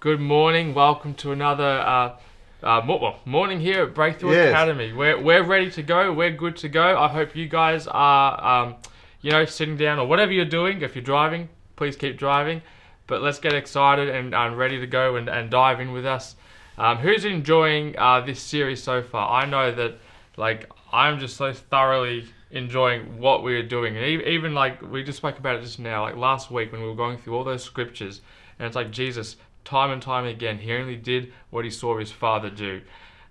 Good morning. Welcome to another uh, uh, well, morning here at Breakthrough Yes. Academy. We're, we're ready to go. We're good to go. I hope you guys are, um, you know, sitting down or whatever you're doing. If you're driving, please keep driving. But let's get excited and um, ready to go and, and dive in with us. Um, who's enjoying uh, this series so far? I know that, like, I'm just so thoroughly enjoying what we're doing. And e- even, like, we just spoke about it just now, like last week when we were going through all those scriptures. And it's like Jesus, time and time again, he only did what he saw his father do.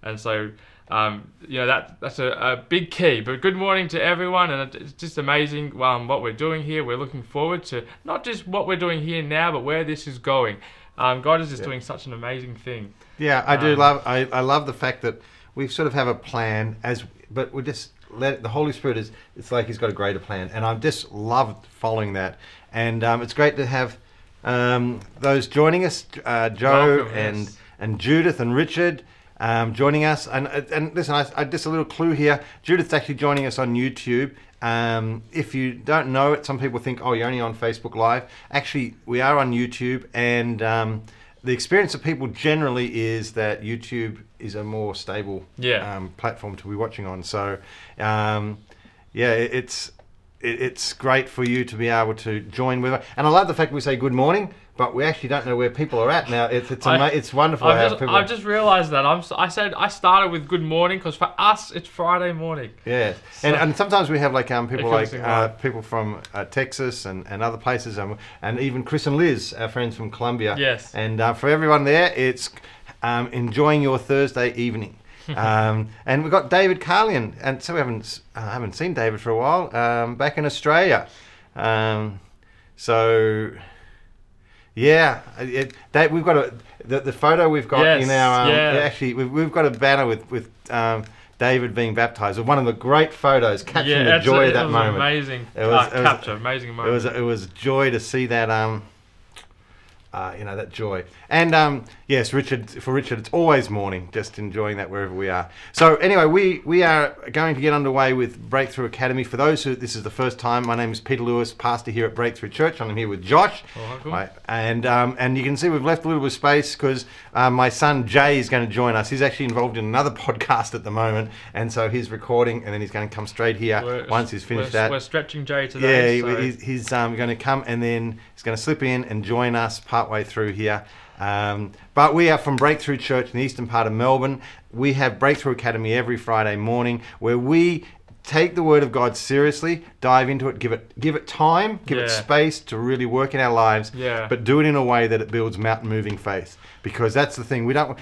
And so, um, you know, that that's a, a big key. But good morning to everyone, and it's just amazing um, what we're doing here. We're looking forward to not just what we're doing here now, but where this is going. Um, God is just doing such an amazing thing. Yeah, I do Um, love. I, I love the fact that we sort of have a plan as, but we just let the Holy Spirit is. It's like He's got a greater plan, and I've just loved following that. And um, it's great to have um, those joining us, uh, Joe Welcome, and yes. and Judith and Richard. Um, joining us and and listen, I, I just a little clue here. Judith's actually joining us on YouTube. Um, if you don't know it, some people think, oh, you're only on Facebook Live. Actually, we are on YouTube, and um, the experience of people generally is that YouTube is a more stable Yeah. um, platform to be watching on. So, um, yeah, it's it, it's great for you to be able to join with us. And I love the fact we say good morning, but we actually don't know where people are at now. It's it's, I- ama- it's wonderful I've how just, people. I've just realised that I'm. I said I started with good morning because for us it's Friday morning. Yeah, and, and sometimes we have like um, people like uh, people from uh, Texas and, and other places, um, and even Chris and Liz, our friends from Colombia. Yes. And uh, for everyone there, it's um, enjoying your Thursday evening. Um, and we've got David Carlian, and so we haven't uh, haven't seen David for a while. Um, back in Australia, um, so yeah, it, Dave, we've got a the, the photo we've got Yes, in our um, yeah. actually we've, we've got a banner with with um, David being baptized. One of the great photos capturing the joy of that was moment. Amazing It was- it was- capture, amazing It was it was joy to see that um uh, you know that joy and um yes Richard for Richard it's always morning just enjoying that wherever we are so anyway we we are going to get underway with Breakthrough Academy for those who this is the first time my name is Peter Lewis pastor here at Breakthrough Church and I'm here with Josh Welcome. Right, and um, and you can see we've left a little bit of space because uh, my son Jay is going to join us he's actually involved in another podcast at the moment and so he's recording and then he's going to come straight here We're- once he's finished we're, that We're stretching Jay yeah, today. he- so- he's, he's um, going to come and then he's going to slip in and join us partway through here. Um, but we are from Breakthrough Church in the eastern part of Melbourne. We have Breakthrough Academy every Friday morning where we take the Word of God seriously, dive into it, give it give it time, give it space to really work in our lives, Yeah. but do it in a way that it builds mountain moving faith. Because that's the thing we don't.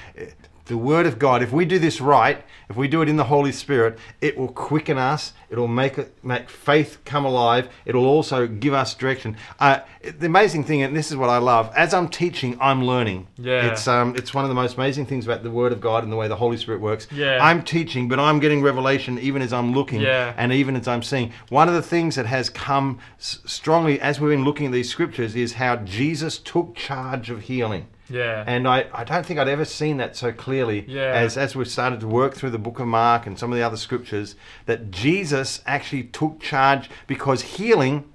The Word of God, if we do this right, if we do it in the Holy Spirit, it will quicken us. It'll make it make faith come alive. It'll also give us direction. Uh, the amazing thing, and this is what I love, as I'm teaching, I'm learning. Yeah. It's um, it's one of the most amazing things about the Word of God and the way the Holy Spirit works. Yeah. I'm teaching, but I'm getting revelation even as I'm looking Yeah. and even as I'm seeing. One of the things that has come s- strongly as we've been looking at these scriptures is how Jesus took charge of healing. Yeah. And I, I don't think I'd ever seen that so clearly Yeah. as, as we've started to work through the book of Mark and some of the other scriptures that Jesus actually took charge because healing,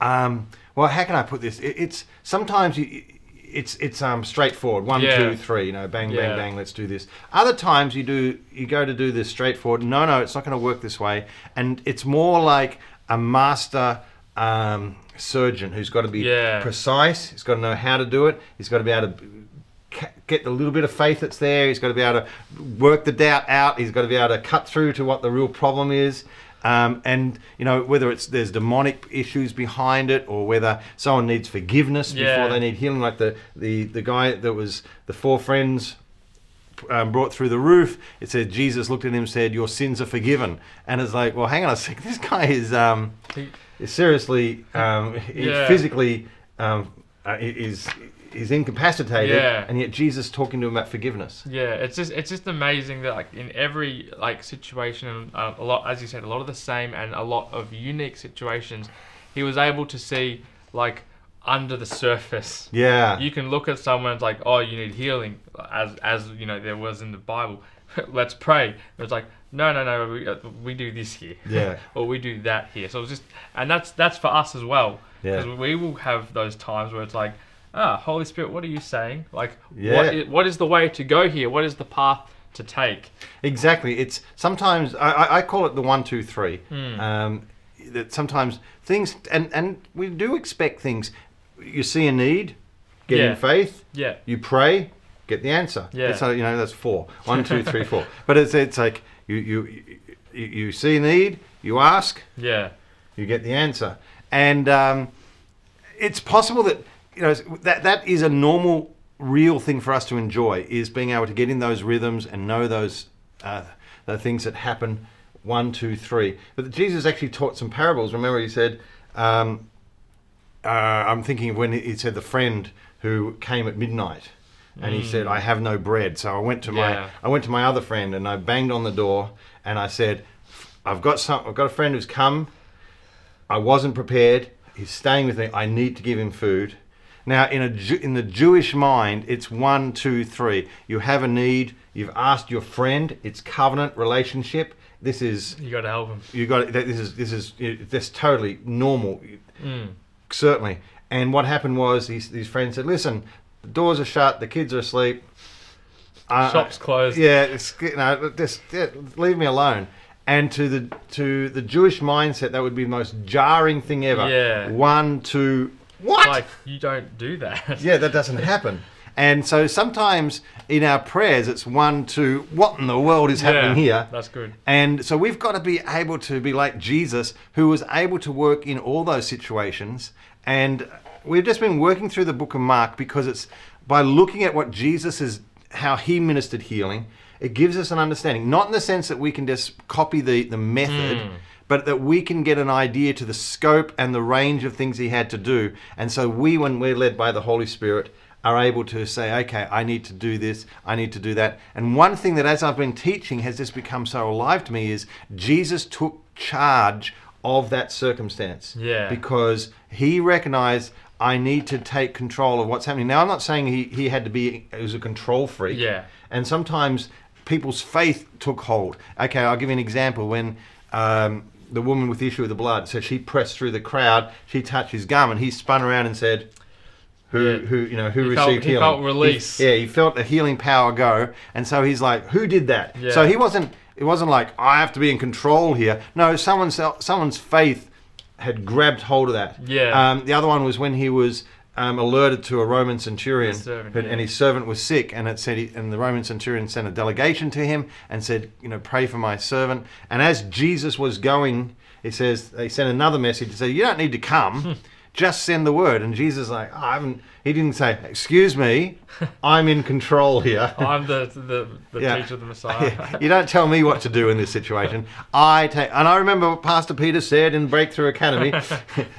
um, well, how can I put this? It, it's sometimes you, it's it's um, straightforward. One, Yeah. two, three. You know, bang, Yeah. bang, bang. Let's do this. Other times you do you go to do this straightforward. No, no, it's not going to work this way. And it's more like a master um, surgeon who's got to be Yeah. precise. He's got to know how to do it. He's got to be able to get the little bit of faith that's there. He's got to be able to work the doubt out. He's got to be able to cut through to what the real problem is. Um, and you know whether it's there's demonic issues behind it or whether someone needs forgiveness Yeah. before they need healing, like the the the guy that was the four friends um, brought through the roof. It said Jesus looked at him and said, "Your sins are forgiven." And it's like, well, hang on a second. This guy is um, seriously um, he Yeah. physically um, uh, is is incapacitated, Yeah. and yet Jesus talking to him about forgiveness. Yeah, it's just it's just amazing that like in every like situation uh, a lot as you said a lot of the same and a lot of unique situations, he was able to see like under the surface. Yeah, You can look at someone it's like oh you need healing as as you know there was in the Bible. Let's pray. it was like no no no we, uh, we do this here. Yeah. or we do that here. So it's just and that's that's for us as well Yeah. because we will have those times where it's like ah, Holy Spirit, what are you saying? Like, Yeah. what, is, what is the way to go here? What is the path to take? Exactly. It's sometimes I, I- call it the one, two, three. Hmm. Um, that sometimes things and and we do expect things. You see a need, get Yeah. in faith. Yeah. You pray, get the answer. Yeah. It's, you know that's four. One, two, three, four. But it's it's like you you you, you see need, you ask, Yeah. you get the answer, and um, it's possible that you know that that is a normal, real thing for us to enjoy is being able to get in those rhythms and know those uh, the things that happen. One, two, three. But Jesus actually taught some parables. Remember, he said, um, uh, "I'm thinking of when he said the friend who came at midnight." And he said, "I have no bread." So I went to my Yeah. I went to my other friend and I banged on the door and I said, "I've got some. I've got a friend who's come. I wasn't prepared. He's staying with me. I need to give him food." Now, in a Ju- in the Jewish mind, it's one, two, three. You have a need. You've asked your friend. It's covenant relationship. This is You got to help him. you got this is this is this totally normal Mm. certainly and what happened was these, these friends said listen the doors are shut the kids are asleep uh, Shop's closed. yeah it's, you know, just yeah, leave me alone and to the to the jewish mindset that would be the most jarring thing ever Yeah. one two what Like, you don't do that. yeah, that doesn't happen. And so sometimes in our prayers, it's one, two, what in the world is happening Yeah, here? That's good. And so we've got to be able to be like Jesus, who was able to work in all those situations. And we've just been working through the book of Mark because it's by looking at what Jesus is, how he ministered healing, it gives us an understanding. Not in the sense that we can just copy the, the method, hmm. but that we can get an idea to the scope and the range of things he had to do. And so we, when we're led by the Holy Spirit, are able to say, okay, I need to do this, I need to do that. And one thing that, as I've been teaching, has just become so alive to me is Jesus took charge of that circumstance. Yeah. Because he recognized I need to take control of what's happening. Now, I'm not saying he, he had to be, he was a control freak. Yeah. And sometimes people's faith took hold. Okay, I'll give you an example. When um, the woman with the issue of the blood, so she pressed through the crowd, she touched his garment, he spun around and said, who, Yeah. who, you know, who He felt- received he healing? felt release. He- yeah, he felt the healing power go, and so he's like, who did that? Yeah. So he wasn't. It wasn't like I have to be in control here. No, someone's someone's faith had grabbed hold of that. Yeah. Um, the other one was when he was um, alerted to a Roman centurion, His servant, and, yeah. and his servant was sick, and it said, he, and the Roman centurion sent a delegation to him and said, you know, pray for my servant. And as Jesus was going, it says they sent another message to say, you don't need to come. Just send the word, and Jesus is like, I haven't. He didn't say, "Excuse me, I'm in control here." I'm the the, the Yeah. teacher, the Messiah. you don't tell me what to do in this situation. I take, and I remember what Pastor Peter said in Breakthrough Academy.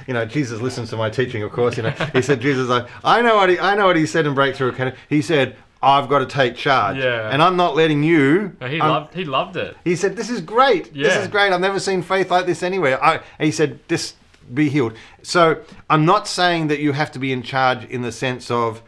you know, Jesus listens to my teaching, of course. You know, he said, Jesus, like, I know what he, I know what he said in Breakthrough Academy. He said, I've got to take charge, Yeah. and I'm not letting you. No, he I'm- loved he loved it. He said, "This is great. This is great. I've never seen faith like this anywhere." I, he said, "This be healed." So I'm not saying that you have to be in charge in the sense of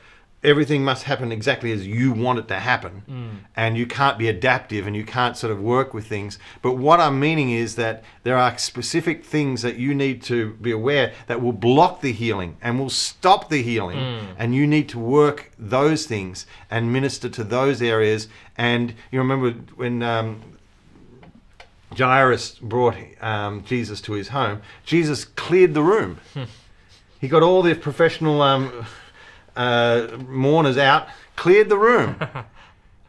everything must happen exactly as you want it to happen, and you can't be adaptive and you can't sort of work with things. But what I'm meaning is that there are specific things that you need to be aware that will block the healing and will stop the healing, and you need to work those things and minister to those areas. And you remember when um, Jairus brought um, Jesus to his home, Jesus cleared the room. he got all the professional um, uh, mourners out, cleared the room.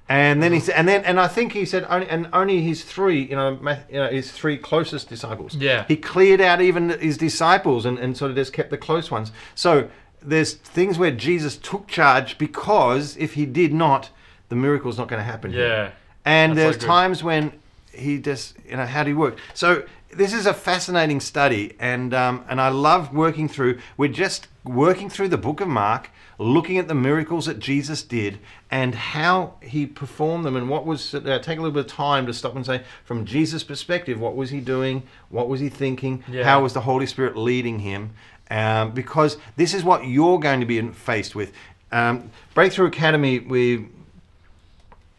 And then he said, and then, and I think he said, only, and only his three, you know, you know, his three closest disciples. Yeah. He cleared out even his disciples, and, and sort of just kept the close ones. So there's things where Jesus took charge because if he did not, the miracle's not going to happen. here. Yeah. And That's there's so times when he just, you know, how do he work? So this is a fascinating study, and um, and I love working through. We're just working through the book of Mark, looking at the miracles that Jesus did and how he performed them, and what was. Uh, take a little bit of time to stop and say, from Jesus' perspective, what was he doing? What was he thinking? Yeah. How was the Holy Spirit leading him? Um, because this is what you're going to be faced with. Um, Breakthrough Academy, we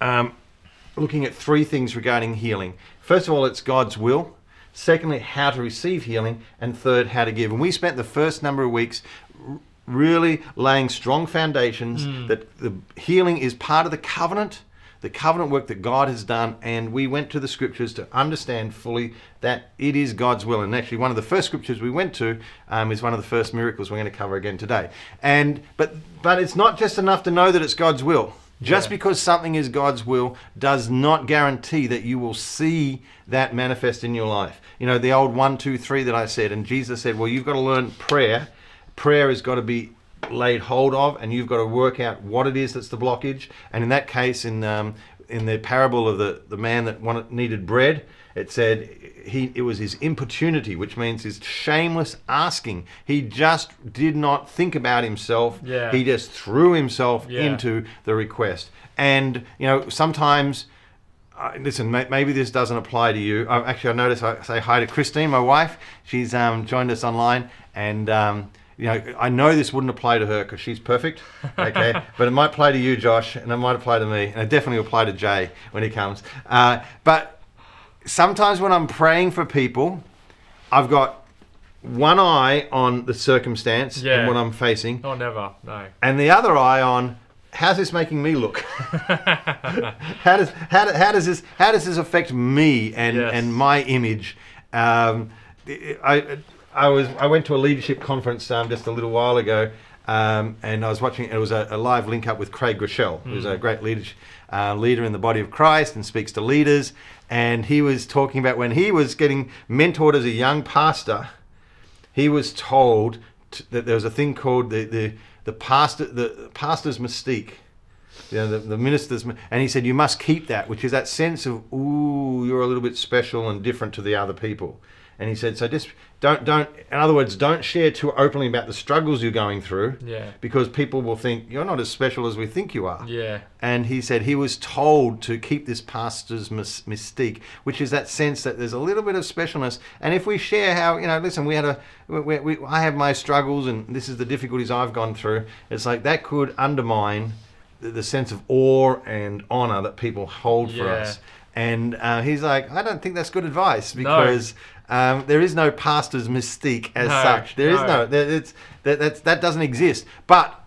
um, looking at three things regarding healing. First of all, it's God's will. Secondly, how to receive healing. And third, how to give. And we spent the first number of weeks really laying strong foundations that the healing is part of the covenant, the covenant work that God has done, and we went to the scriptures to understand fully that it is God's will. And actually, one of the first scriptures we went to um, is one of the first miracles we're going to cover again today. And but but it's not just enough to know that it's God's will. Just Yeah. because something is God's will does not guarantee that you will see that manifest in your life. You know, the old one, two, three that I said, and Jesus said, Well, you've got to learn prayer. Prayer has got to be laid hold of, and you've got to work out what it is that's the blockage. And in that case, in um, in the parable of the, the man that wanted, needed bread, it said he it was his importunity, which means his shameless asking. He just did not think about himself. Yeah. He just threw himself Yeah. into the request. And you know, sometimes, uh, listen, may, maybe this doesn't apply to you. Uh, actually, I notice I say hi to Christine, my wife. She's um, joined us online, and um, you know, I know this wouldn't apply to her because she's perfect. Okay, but it might apply to you, Josh, and it might apply to me, and it definitely will apply to Jay when he comes. Uh, but sometimes when I'm praying for people, I've got one eye on the circumstance Yeah. and what I'm facing, Oh, never. No. and the other eye on how's this making me look? how does how, how does this how does this affect me and Yes. and my image? Um, I I was I went to a leadership conference um, just a little while ago. Um, and I was watching. It was a, a live link up with Craig Groeschel, who's a great leader, uh, leader in the body of Christ and speaks to leaders. And he was talking about when he was getting mentored as a young pastor, he was told that there was a thing called the the the pastor the pastor's mystique. You know, the, the minister's, and he said you must keep that, which is that sense of ooh, you're a little bit special and different to the other people. And he said, so just don't don't. In other words, don't share too openly about the struggles you're going through, Yeah. because people will think you're not as special as we think you are. Yeah. And he said he was told to keep this pastor's mystique, which is that sense that there's a little bit of specialness. And if we share how, you know, listen, we had a, we, we, I have my struggles and this is the difficulties I've gone through, it's like that could undermine the, the sense of awe and honor that people hold for us. And uh, he's like, I don't think that's good advice because um, there is no pastor's mystique as No, such. There is no. no, there, it's, that, that's, that doesn't exist. But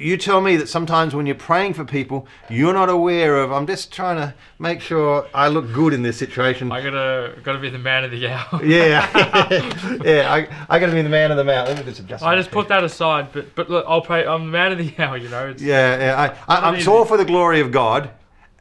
you tell me that sometimes when you're praying for people, you're not aware of. I'm just trying to make sure I look good in this situation. I gotta gotta be the man of the hour. yeah, yeah. I, I got to be the man of the hour. Let me just adjust. I just put that aside, but but look, I'll pray. I'm the man of the hour. You know. It's, Yeah, yeah. I, I, I'm, it's all for the glory of God.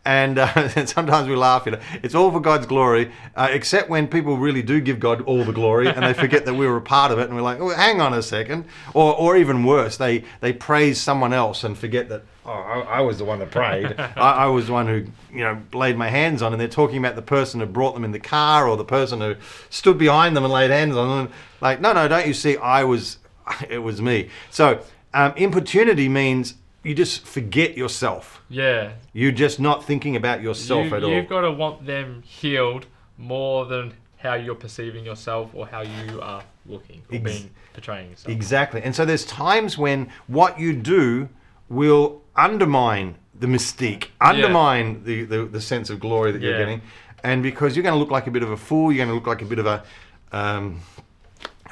And, uh, and sometimes we laugh, you know, it's all for God's glory, uh, except when people really do give God all the glory and they forget that we were a part of it and we're like, oh, hang on a second. Or, or even worse, they, they praise someone else and forget that, oh, I, I was the one that prayed. I, I was the one who, you know, laid my hands on. And they're talking about the person who brought them in the car or the person who stood behind them and laid hands on them. Like, no, no, don't you see, I was, it was me. So, um, importunity means you just forget yourself. Yeah. You're just not thinking about yourself you, at all. You've got to want them healed more than how you're perceiving yourself or how you are looking or Ex- being portraying yourself. Exactly. And so there's times when what you do will undermine the mystique, undermine the, the, the sense of glory that you're getting. And because you're going to look like a bit of a fool, you're going to look like a bit of a, um,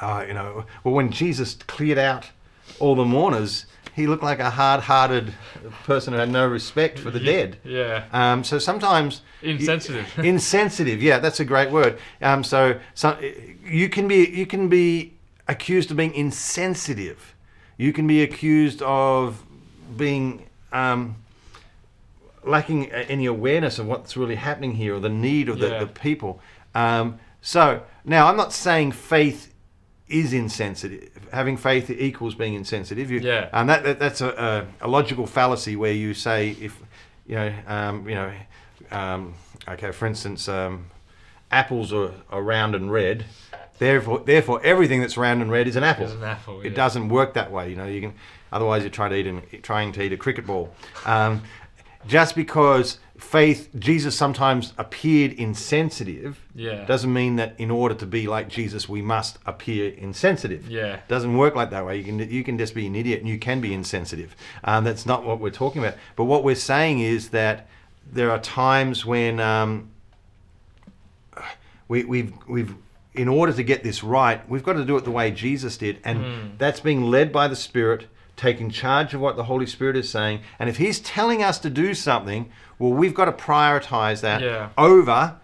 uh, you know, well, when Jesus cleared out all the mourners, he looked like a hard-hearted person who had no respect for the dead. Yeah. Um, so sometimes Insensitive. insensitive, yeah, that's a great word. Um, so, so you can be you can be accused of being insensitive. You can be accused of being um, lacking any awareness of what's really happening here or the need of the, Yeah. the people. Um, so now I'm not saying faith is insensitive. Having faith equals being insensitive. You, Yeah. And that, that that's a, a, a logical fallacy where you say if you know um, you know um, okay for instance um, apples are, are round and red. Therefore, therefore, everything that's round and red is an apple. An apple, It yeah. doesn't work that way. You know, you can. Otherwise, you're trying to eat an, trying to eat a cricket ball. Um, just because faith, Jesus sometimes appeared insensitive, Yeah. doesn't mean that in order to be like Jesus, we must appear insensitive. Yeah. doesn't work like that way. You can you can just be an idiot and you can be insensitive. Um, that's not what we're talking about. But what we're saying is that there are times when um, we, we've we've in order to get this right, we've got to do it the way Jesus did, and Hmm. that's being led by the Spirit, taking charge of what the Holy Spirit is saying. And if He's telling us to do something, well, we've got to prioritize that Yeah. over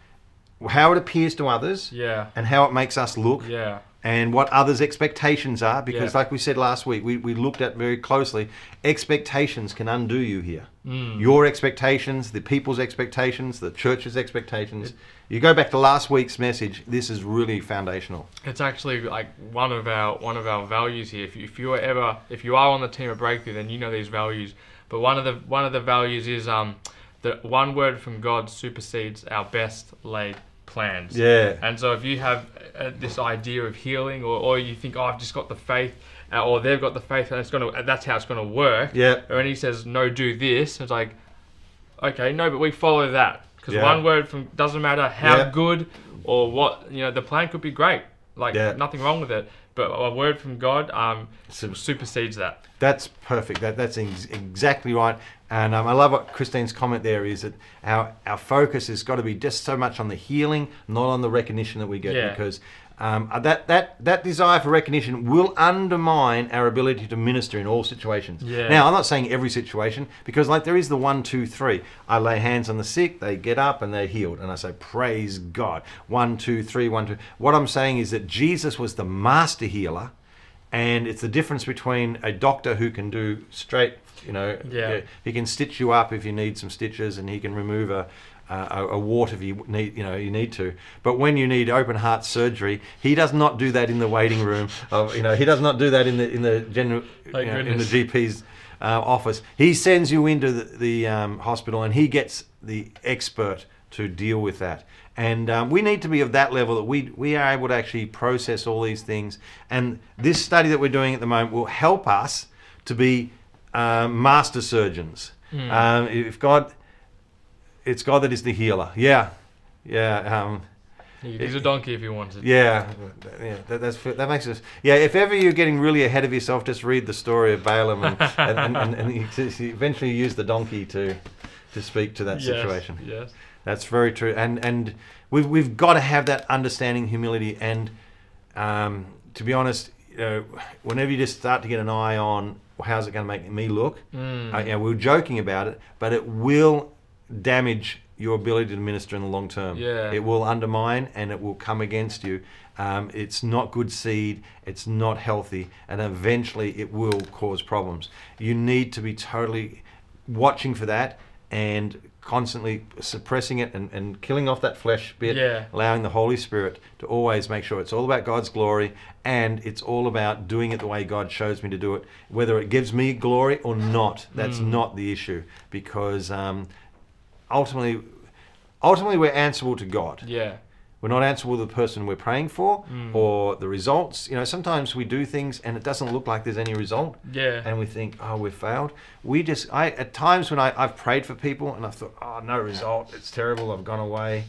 how it appears to others Yeah. and how it makes us look Yeah. and what others' expectations are. Because, Yeah. like we said last week, we, we looked at very closely, expectations can undo you here. Mm. Your expectations, the people's expectations, the church's expectations. You go back to last week's message, this is really foundational. It's actually like one of our one of our values here. If you, if you are ever if you are on the team of Breakthrough, then you know these values. But one of the one of the values is um, that one word from God supersedes our best laid plans. Yeah. And so if you have uh, this idea of healing, or, or you think, oh, I've just got the faith, uh, or they've got the faith, and it's gonna that's how it's gonna work. Yeah. Or when he says no, do this, it's like, okay, no, but we follow that because Yeah. one word from doesn't matter how Yeah. good or what you know the plan could be great, like Yeah. nothing wrong with it, but a word from God um So- supersedes that. That's perfect. That, that's ex- exactly right. And um, I love what Christine's comment there is that our, our focus has got to be just so much on the healing, not on the recognition that we get. Because um, uh, that, that, that desire for recognition will undermine our ability to minister in all situations. Yeah. Now, I'm not saying every situation because, like, there is the one, two, three. I lay hands on the sick, they get up and they're healed. And I say, Praise God. One, two, three, one, two. What I'm saying is that Jesus was the master healer. And it's the difference between a doctor who can do straight, you know, Yeah. he can stitch you up if you need some stitches, and he can remove a, a, a wart if you need, you know, you need to. But when you need open heart surgery, he does not do that in the waiting room. Of, you know, he does not do that in the in the general, you know, in the. GP's uh, office. He sends you into the, the um, hospital, and he gets the expert to deal with that. And um, we need to be of that level that we we are able to actually process all these things. And this study that we're doing at the moment will help us to be um, master surgeons. Um, if God, it's God that is the healer. Yeah, yeah. Um, You could use a donkey if you wanted. yeah, yeah, that, that's that makes us. Yeah, if ever you're getting really ahead of yourself, just read the story of Balaam, and and, and, and, eventually use the donkey to to speak to that Yes, situation. Yes. That's very true, and and we've we've got to have that understanding, humility, and um, to be honest, you know, whenever you just start to get an eye on how's it going to make me look, Mm. uh, you know, we we're joking about it, but it will damage your ability to minister in the long term. Yeah. It will undermine and it will come against you. Um, it's not good seed. It's not healthy, and eventually it will cause problems. You need to be totally watching for that and constantly suppressing it and, and killing off that flesh bit, Yeah. allowing the Holy Spirit to always make sure it's all about God's glory and it's all about doing it the way God shows me to do it. Whether it gives me glory or not, that's Mm. not the issue because um, ultimately, ultimately we're answerable to God. Yeah. We're not answerable to the person we're praying for Mm. or the results. You know, sometimes we do things and it doesn't look like there's any result Yeah. and we think, oh, we've failed. We just, I at times when I, I've prayed for people and I thought, oh, no result, it's terrible, I've gone away,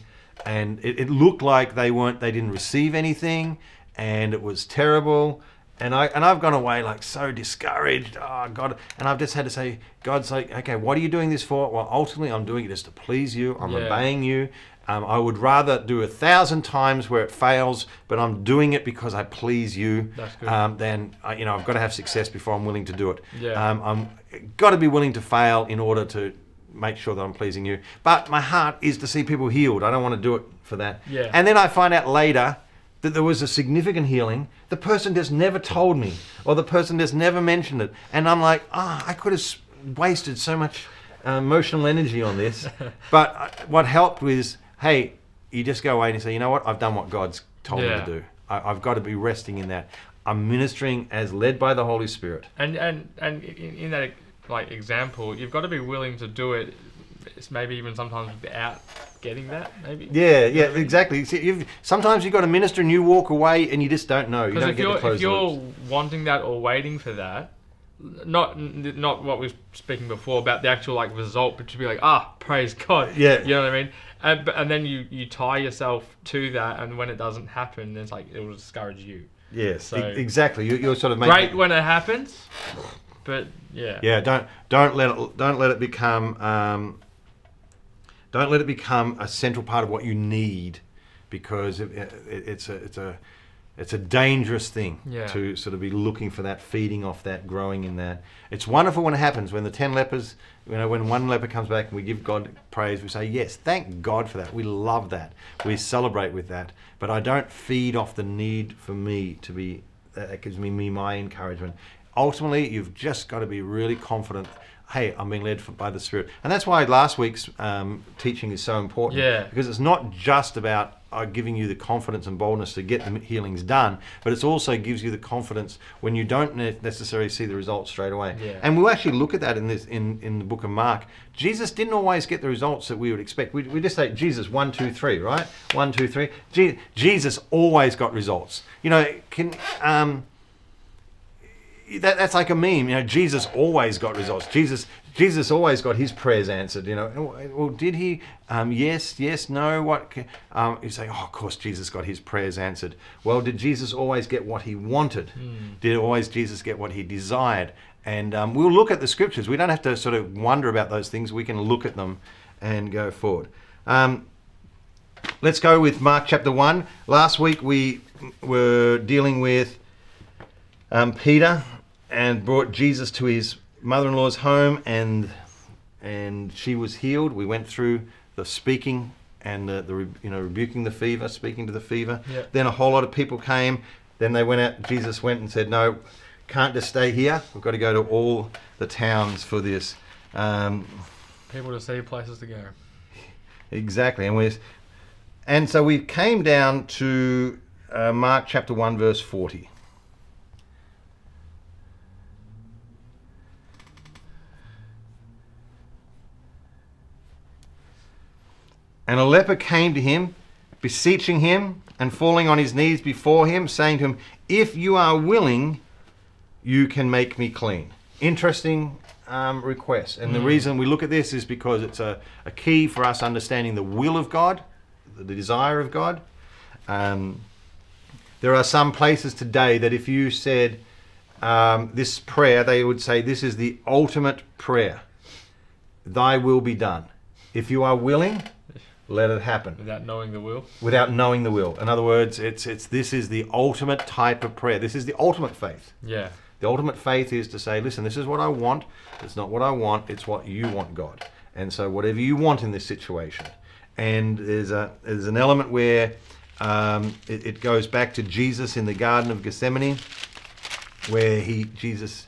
and it, it looked like they weren't, they didn't receive anything, and it was terrible. And I and I've gone away like so discouraged. Oh God! And I've just had to say, God's like, okay, what are you doing this for? Well, ultimately, I'm doing it just to please you. I'm Yeah. obeying you. Um, I would rather do a thousand times where it fails, but I'm doing it because I please you. That's good. Um, then I, you know I've got to have success before I'm willing to do it. Yeah. Um, I'm got to be willing to fail in order to make sure that I'm pleasing you. But my heart is to see people healed. I don't want to do it for that. Yeah. And then I find out later that there was a significant healing. The person just never told me, or the person just never mentioned it, and I'm like, ah, I could have wasted so much uh, emotional energy on this. but uh, what helped was, hey, you just go away and you say, you know what, I've done what God's told me to do. I, I've got to be resting in that. I'm ministering as led by the Holy Spirit. And and and in, in that like example, you've got to be willing to do it. It's maybe even sometimes without getting that. Maybe. Yeah, yeah, exactly. See, you've, sometimes you've got a minister and you walk away and you just don't know. You don't if get you're close if you're loops. wanting that or waiting for that, not not what we were speaking before about the actual like result, but to be like ah praise God. Yeah. You know what I mean? And but and then you you tie yourself to that, and when it doesn't happen, then it's like it will discourage you. Yes, So- e- exactly. You, you're sort of making. Great when it happens, but yeah. Yeah, don't don't let it don't let it become um, don't let it become a central part of what you need because it, it, it's a it's a it's a dangerous thing Yeah. to sort of be looking for that, feeding off that, growing in that. It's wonderful when it happens. When the ten lepers, you know, when one leper comes back and we give God praise, we say, "Yes, thank God for that. We love that. We celebrate with that." But I don't feed off the need for me to be. That gives me, me my encouragement. Ultimately, you've just got to be really confident. Hey, I'm being led by the Spirit, and that's why last week's um, teaching is so important. Yeah. because it's not just about uh, giving you the confidence and boldness to get the healings done, but it also gives you the confidence when you don't ne- necessarily see the results straight away. Yeah. And we'll actually look at that in this in, in the book of Mark. Jesus didn't always get the results that we would expect. We, we just say Jesus one two three, right? One two three. Je- Jesus always got results. You know, can um, that, that's like a meme. You know, Jesus always got results. Jesus, Jesus always got his prayers answered. You know, well, did he? Um, yes, yes, no. What? Um, you say, oh, of course, Jesus got his prayers answered. Well, did Jesus always get what he wanted? Did always Jesus get what he desired? And um, we'll look at the scriptures. We don't have to sort of wonder about those things. We can look at them and go forward. Um, let's go with Mark chapter one. Last week we were dealing with um, Peter and brought Jesus to his mother-in-law's home, and and she was healed. We went through the speaking and the, the you know rebuking the fever, speaking to the fever. Yep. Then a whole lot of people came. Then they went out. Jesus went and said, "No, can't just stay here. We've got to go to all the towns for this." Um, People to see, places to go. Exactly, and we and so we came down to uh, Mark chapter one, verse forty. And a leper came to him, beseeching him and falling on his knees before him, saying to him, If you are willing, you can make me clean. Interesting um, request. And the reason we look at this is because it's a, a key for us understanding the will of God, the desire of God. Um, there are some places today that if you said um, this prayer, they would say, This is the ultimate prayer. Thy will be done. If you are willing, let it happen Without knowing the will. without knowing the will. In other words, it's it's this is the ultimate type of prayer. This is the ultimate faith. Yeah. The ultimate faith is to say, listen, this is what I want. It's not what I want. It's what you want, God. And so whatever you want in this situation. And there's a there's an element where um, it, it goes back to Jesus in the Garden of Gethsemane, where he Jesus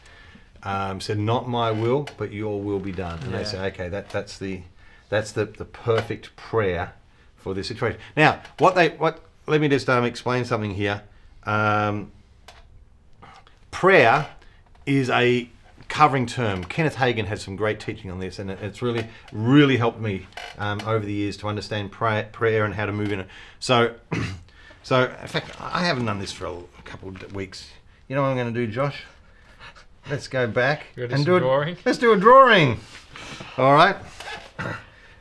um, said, "Not my will, but your will be done." And Yeah. they say, "Okay, that that's the that's the, the perfect prayer for this situation." Now, what they what let me just um, explain something here. Um, prayer is a covering term. Kenneth Hagin has some great teaching on this, and it- it's really, really helped me um, over the years to understand prayer, prayer and how to move in it. So, so in fact, I haven't done this for a couple of weeks. You know what I'm going to do, Josh? Let's go back do and do a drawing? Let's do a drawing. All right,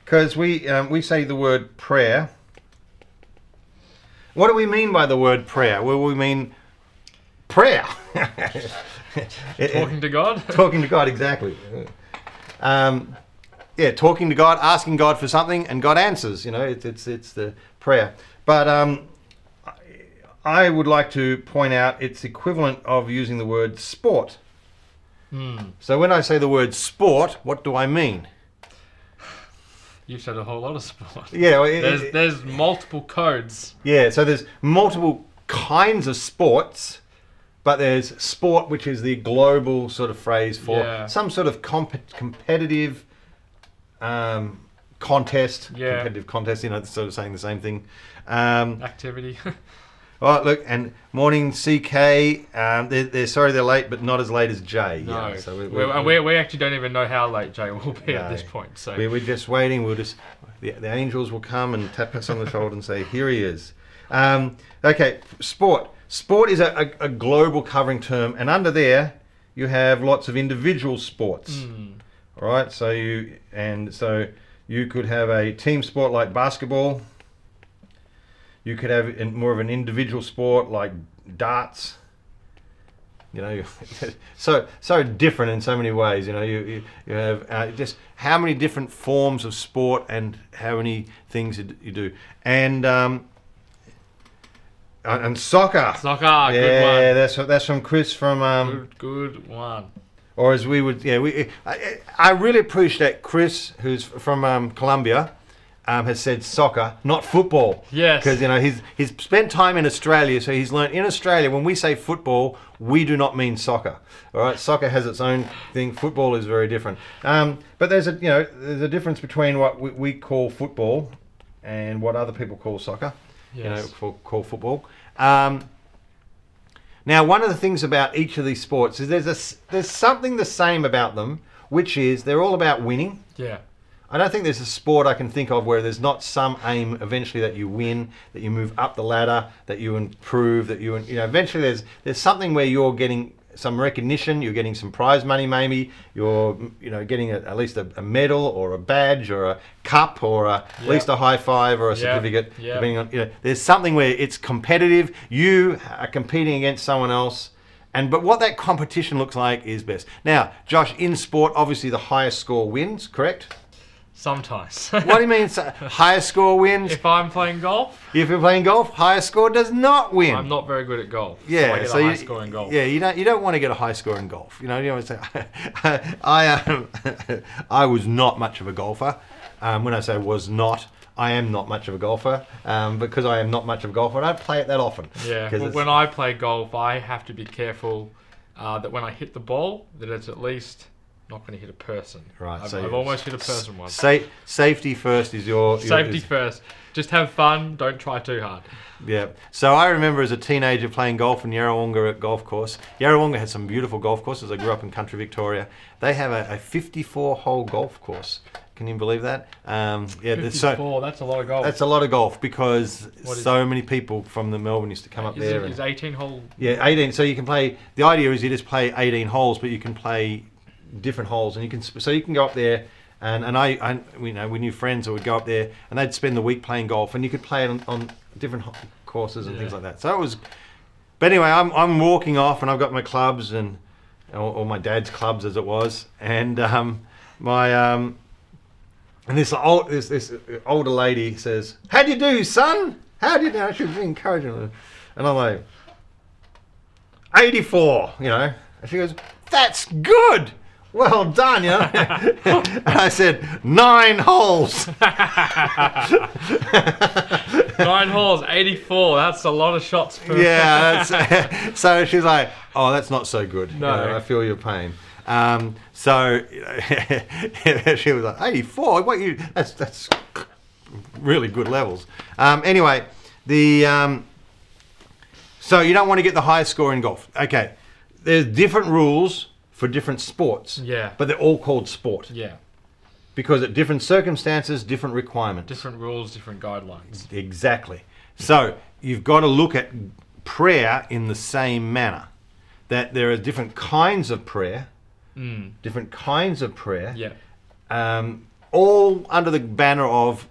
because we um, we say the word prayer. What do we mean by the word prayer? Well, we mean prayer. Talking to God. talking to God, exactly. Um, yeah, talking to God, asking God for something, and God answers. You know, it's it's it's the prayer. But um, I- would like to point out it's equivalent of using the word sport. Hmm. So when I say the word sport, what do I mean? You've said a whole lot of sport. Yeah, well, it- There's it- there's multiple codes. Yeah, so there's multiple kinds of sports, but there's sport, which is the global sort of phrase for Yeah. some sort of comp- competitive um, contest. Yeah. Competitive contest, you know, sort of saying the same thing. Um, Activity. all right, look, and morning CK. Um, they're, they're sorry they're late, but not as late as Jay. no. Yeah, so we, we, we, we, actually don't even know how late Jay will be at this point. So we, we're just waiting. We'll just the, the angels will come and tap us on the shoulder and say, "Here he is." Um, okay, sport. Sport is a, a, a global covering term, and under there you have lots of individual sports. Hmm. All right, so you and so you could have a team sport like basketball. You could have in- more of an individual sport like darts. You know, so so different in so many ways. You know, you you, you have uh, just how many different forms of sport and how many things you you do. And um, and, soccer. Soccer, yeah, that's that's from Chris from um. Good, good one. or as we would, yeah, we. I, I really appreciate Chris, who's from um, Colombia, um, has said soccer, not football. Yes. Because you know he's he's spent time in Australia, so he's learned in Australia when we say football, we do not mean soccer. All right, soccer has its own thing. Football is very different. Um, but there's a you know there's a difference between what we, we call football and what other people call soccer. Yes. You know, for, call football. Um, now, one of the things about each of these sports is there's a there's something the same about them, which is they're all about winning. Yeah. I don't think there's a sport I can think of where there's not some aim eventually that you win, that you move up the ladder, that you improve, that you you know eventually there's there's something where you're getting some recognition, you're getting some prize money maybe, you're you know getting a, at least a, a medal or a badge or a cup or a, at least a high five or a Yeah. certificate, Yeah. depending on you know there's something where it's competitive. You are competing against someone else. And but what that competition looks like is best. Now, Josh, in sport, obviously the highest score wins, correct? Sometimes. What do you mean so- highest score wins? if I'm playing golf, If you're playing golf, higher score does not win. I'm not very good at golf. so yeah, so high you, score in golf. Yeah, you don't you don't want to get a high score in golf. You know, you know what I'm. I um, I was not much of a golfer. Um, when I say was not, I am not much of a golfer. Um, because I am not much of a golfer, I don't play it that often. Yeah, Well, when I play golf, I have to be careful uh, that when I hit the ball, that it's at least not going to hit a person. Right, I've, so I've almost hit a person once. Sa- safety first is your, your Safety is- first. Just have fun. Don't try too hard. Yeah. So I remember as a teenager playing golf in Yarrawonga at golf course. Yarrawonga had some beautiful golf courses. I grew up in country Victoria. They have a, a 54 hole golf course. Can you believe that? Um, yeah. there's So, 54. that's a lot of golf. that's a lot of golf because so many people from the Melbourne used to come up is, there. it, and- is 18 hole. yeah, 18. So you can play. The idea is you just play 18 holes, but you can play different holes, and you can so you can go up there. And, and I, I, you know, we knew friends that would go up there, and they'd spend the week playing golf, and you could play it on, on different courses and things like that. So it was. But anyway, I'm, I'm walking off, and I've got my clubs and or, or my dad's clubs as it was, and um, my um, and this old this, this older lady says, "How do you do, son? How do you do?" I should be encouraging her, and I'm like, 84, you know. And she goes, That's good. Well done, you know. and I said, Nine holes. Nine holes, 84. That's a lot of shots per. yeah. So she's like, Oh, that's not so good. You No. know, I feel your pain. Um, so she was like, 84? What you, that's, that's really good levels. Um, anyway, the. Um, so you don't want to get the highest score in golf. Okay. There's different rules for different sports. Yeah. But they're all called sport Yeah. because at different circumstances, different requirements. Different rules, different guidelines. Exactly. So you've got to look at prayer in the same manner. That there are different kinds of prayer, Mm. different kinds of prayer, Yeah. um, all under the banner of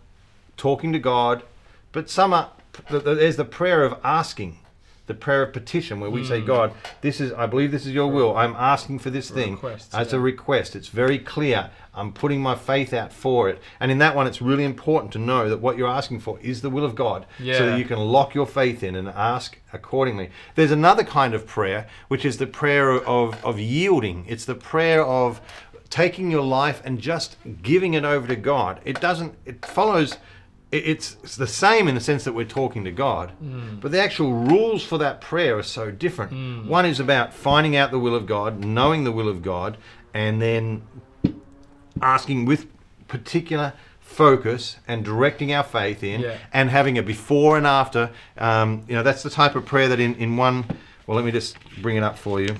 talking to God, but some are, th- th- there's the prayer of asking, the prayer of petition, where we say, mm. God, this is, I believe this is your will. I'm asking for this thing. it's yeah. a request. It's very clear. I'm putting my faith out for it. And in that one, it's really important to know that what you're asking for is the will of God, so that you can lock your faith in and ask accordingly. There's another kind of prayer, which is the prayer of, of yielding. It's the prayer of taking your life and just giving it over to God. It doesn't, it follows, it's, it's the same in the sense that we're talking to God, but the actual rules for that prayer are so different. One is about finding out the will of God, knowing the will of God, and then asking with particular focus and directing our faith in Yeah. and having a before and after um, you know that's the type of prayer that in, in one well let me just bring it up for you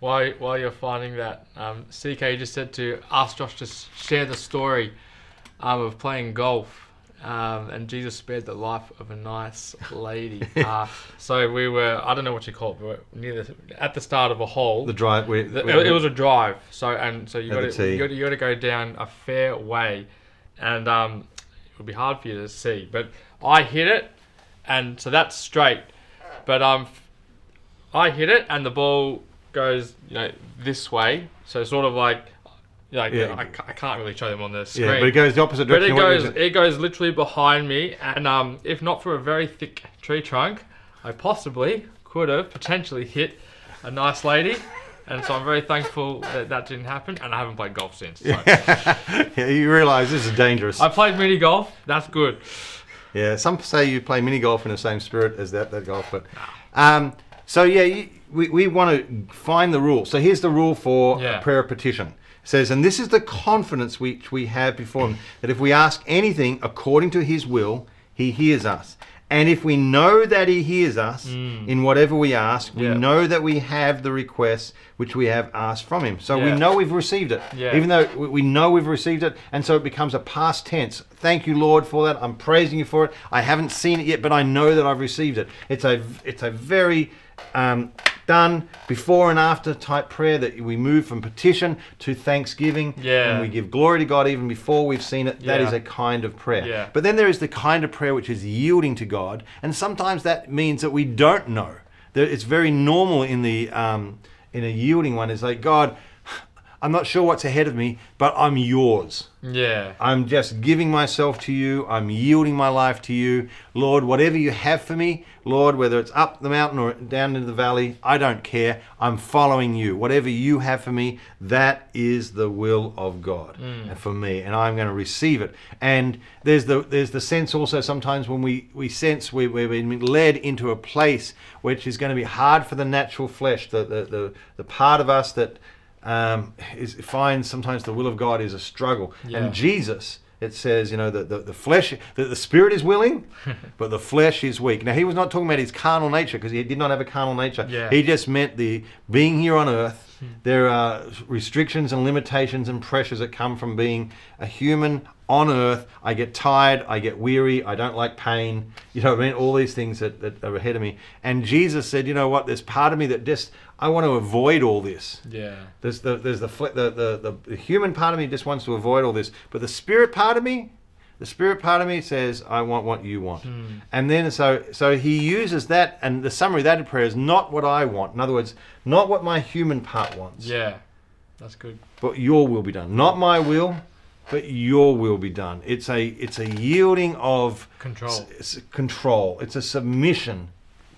While, while you're finding that, um, CK just said to ask Josh to share the story um, of playing golf. Um, and Jesus spared the life of a nice lady. Uh, so we were, I don't know what you call it, but we near the, at the start of a hole. the drive we, The- we- it, it was a drive. So and so you At got the to you got to you got to go down a fair way, and um, it would be hard for you to see. But I hit it, and so that's straight. But um, I hit it, and the ball goes you know this way. So sort of like Like Yeah. I, I can't really show them on the screen. Yeah, but it goes the opposite direction. But it of what you goes it goes literally behind me, and um, if not for a very thick tree trunk, I possibly could have potentially hit a nice lady. And so I'm very thankful that that didn't happen, and I haven't played golf since. So. yeah, you realise this is dangerous. I played mini golf. That's good. Yeah, some say you play mini golf in the same spirit as that, that golf, but um, so yeah, you, we, we want to find the rule. So here's the rule for Yeah. prayer petition. Says, and this is the confidence which we have before Him that if we ask anything according to His will, He hears us. And if we know that He hears us in whatever we ask, we Mm. Yeah. know that we have the requests which we have asked from Him. So we know we've received it, Yeah. even though we we know we've received it, and so it becomes a past tense. Thank you, Lord, for that. I'm praising you for it. I haven't seen it yet, but I know that I've received it. It's a it's a very um, done before and after type prayer that we move from petition to thanksgiving, Yeah. and we give glory to God even before we've seen it. That Yeah. is a kind of prayer. Yeah. But then there is the kind of prayer which is yielding to God, and sometimes that means that we don't know. That It's very normal in the um, in a yielding one. Is like God, I'm not sure what's ahead of me, but I'm yours. Yeah. I'm just giving myself to you. I'm yielding my life to you. Lord, whatever you have for me, Lord, whether it's up the mountain or down into the valley, I don't care. I'm following you. Whatever you have for me, that is the will of God hmm. and for me, and I'm going to receive it. And there's the there's the sense also sometimes when we we sense we, we're being led into a place which is going to be hard for the natural flesh, the the the, the part of us that um, is finds sometimes the will of God is a struggle. Yeah. And Jesus, it says, you know, that the, the flesh, that the spirit is willing, but the flesh is weak. Now, he was not talking about his carnal nature because he did not have a carnal nature. Yeah. He just meant the being here on earth. There are restrictions and limitations and pressures that come from being a human on earth. I get tired, I get weary, I don't like pain. You know what I mean? All these things that, that are ahead of me. And Jesus said, you know what? There's part of me that just, I want to avoid all this. Yeah. There's the there's the, the, the the the human part of me just wants to avoid all this, but the spirit part of me, the spirit part of me says, I want what you want. Hmm. And then so so he uses that, and the summary of that in prayer is not what I want. In other words, not what my human part wants, Yeah. That's good. but your will be done. Not my will, but your will be done. It's a it's a yielding of Control. s- control. It's a submission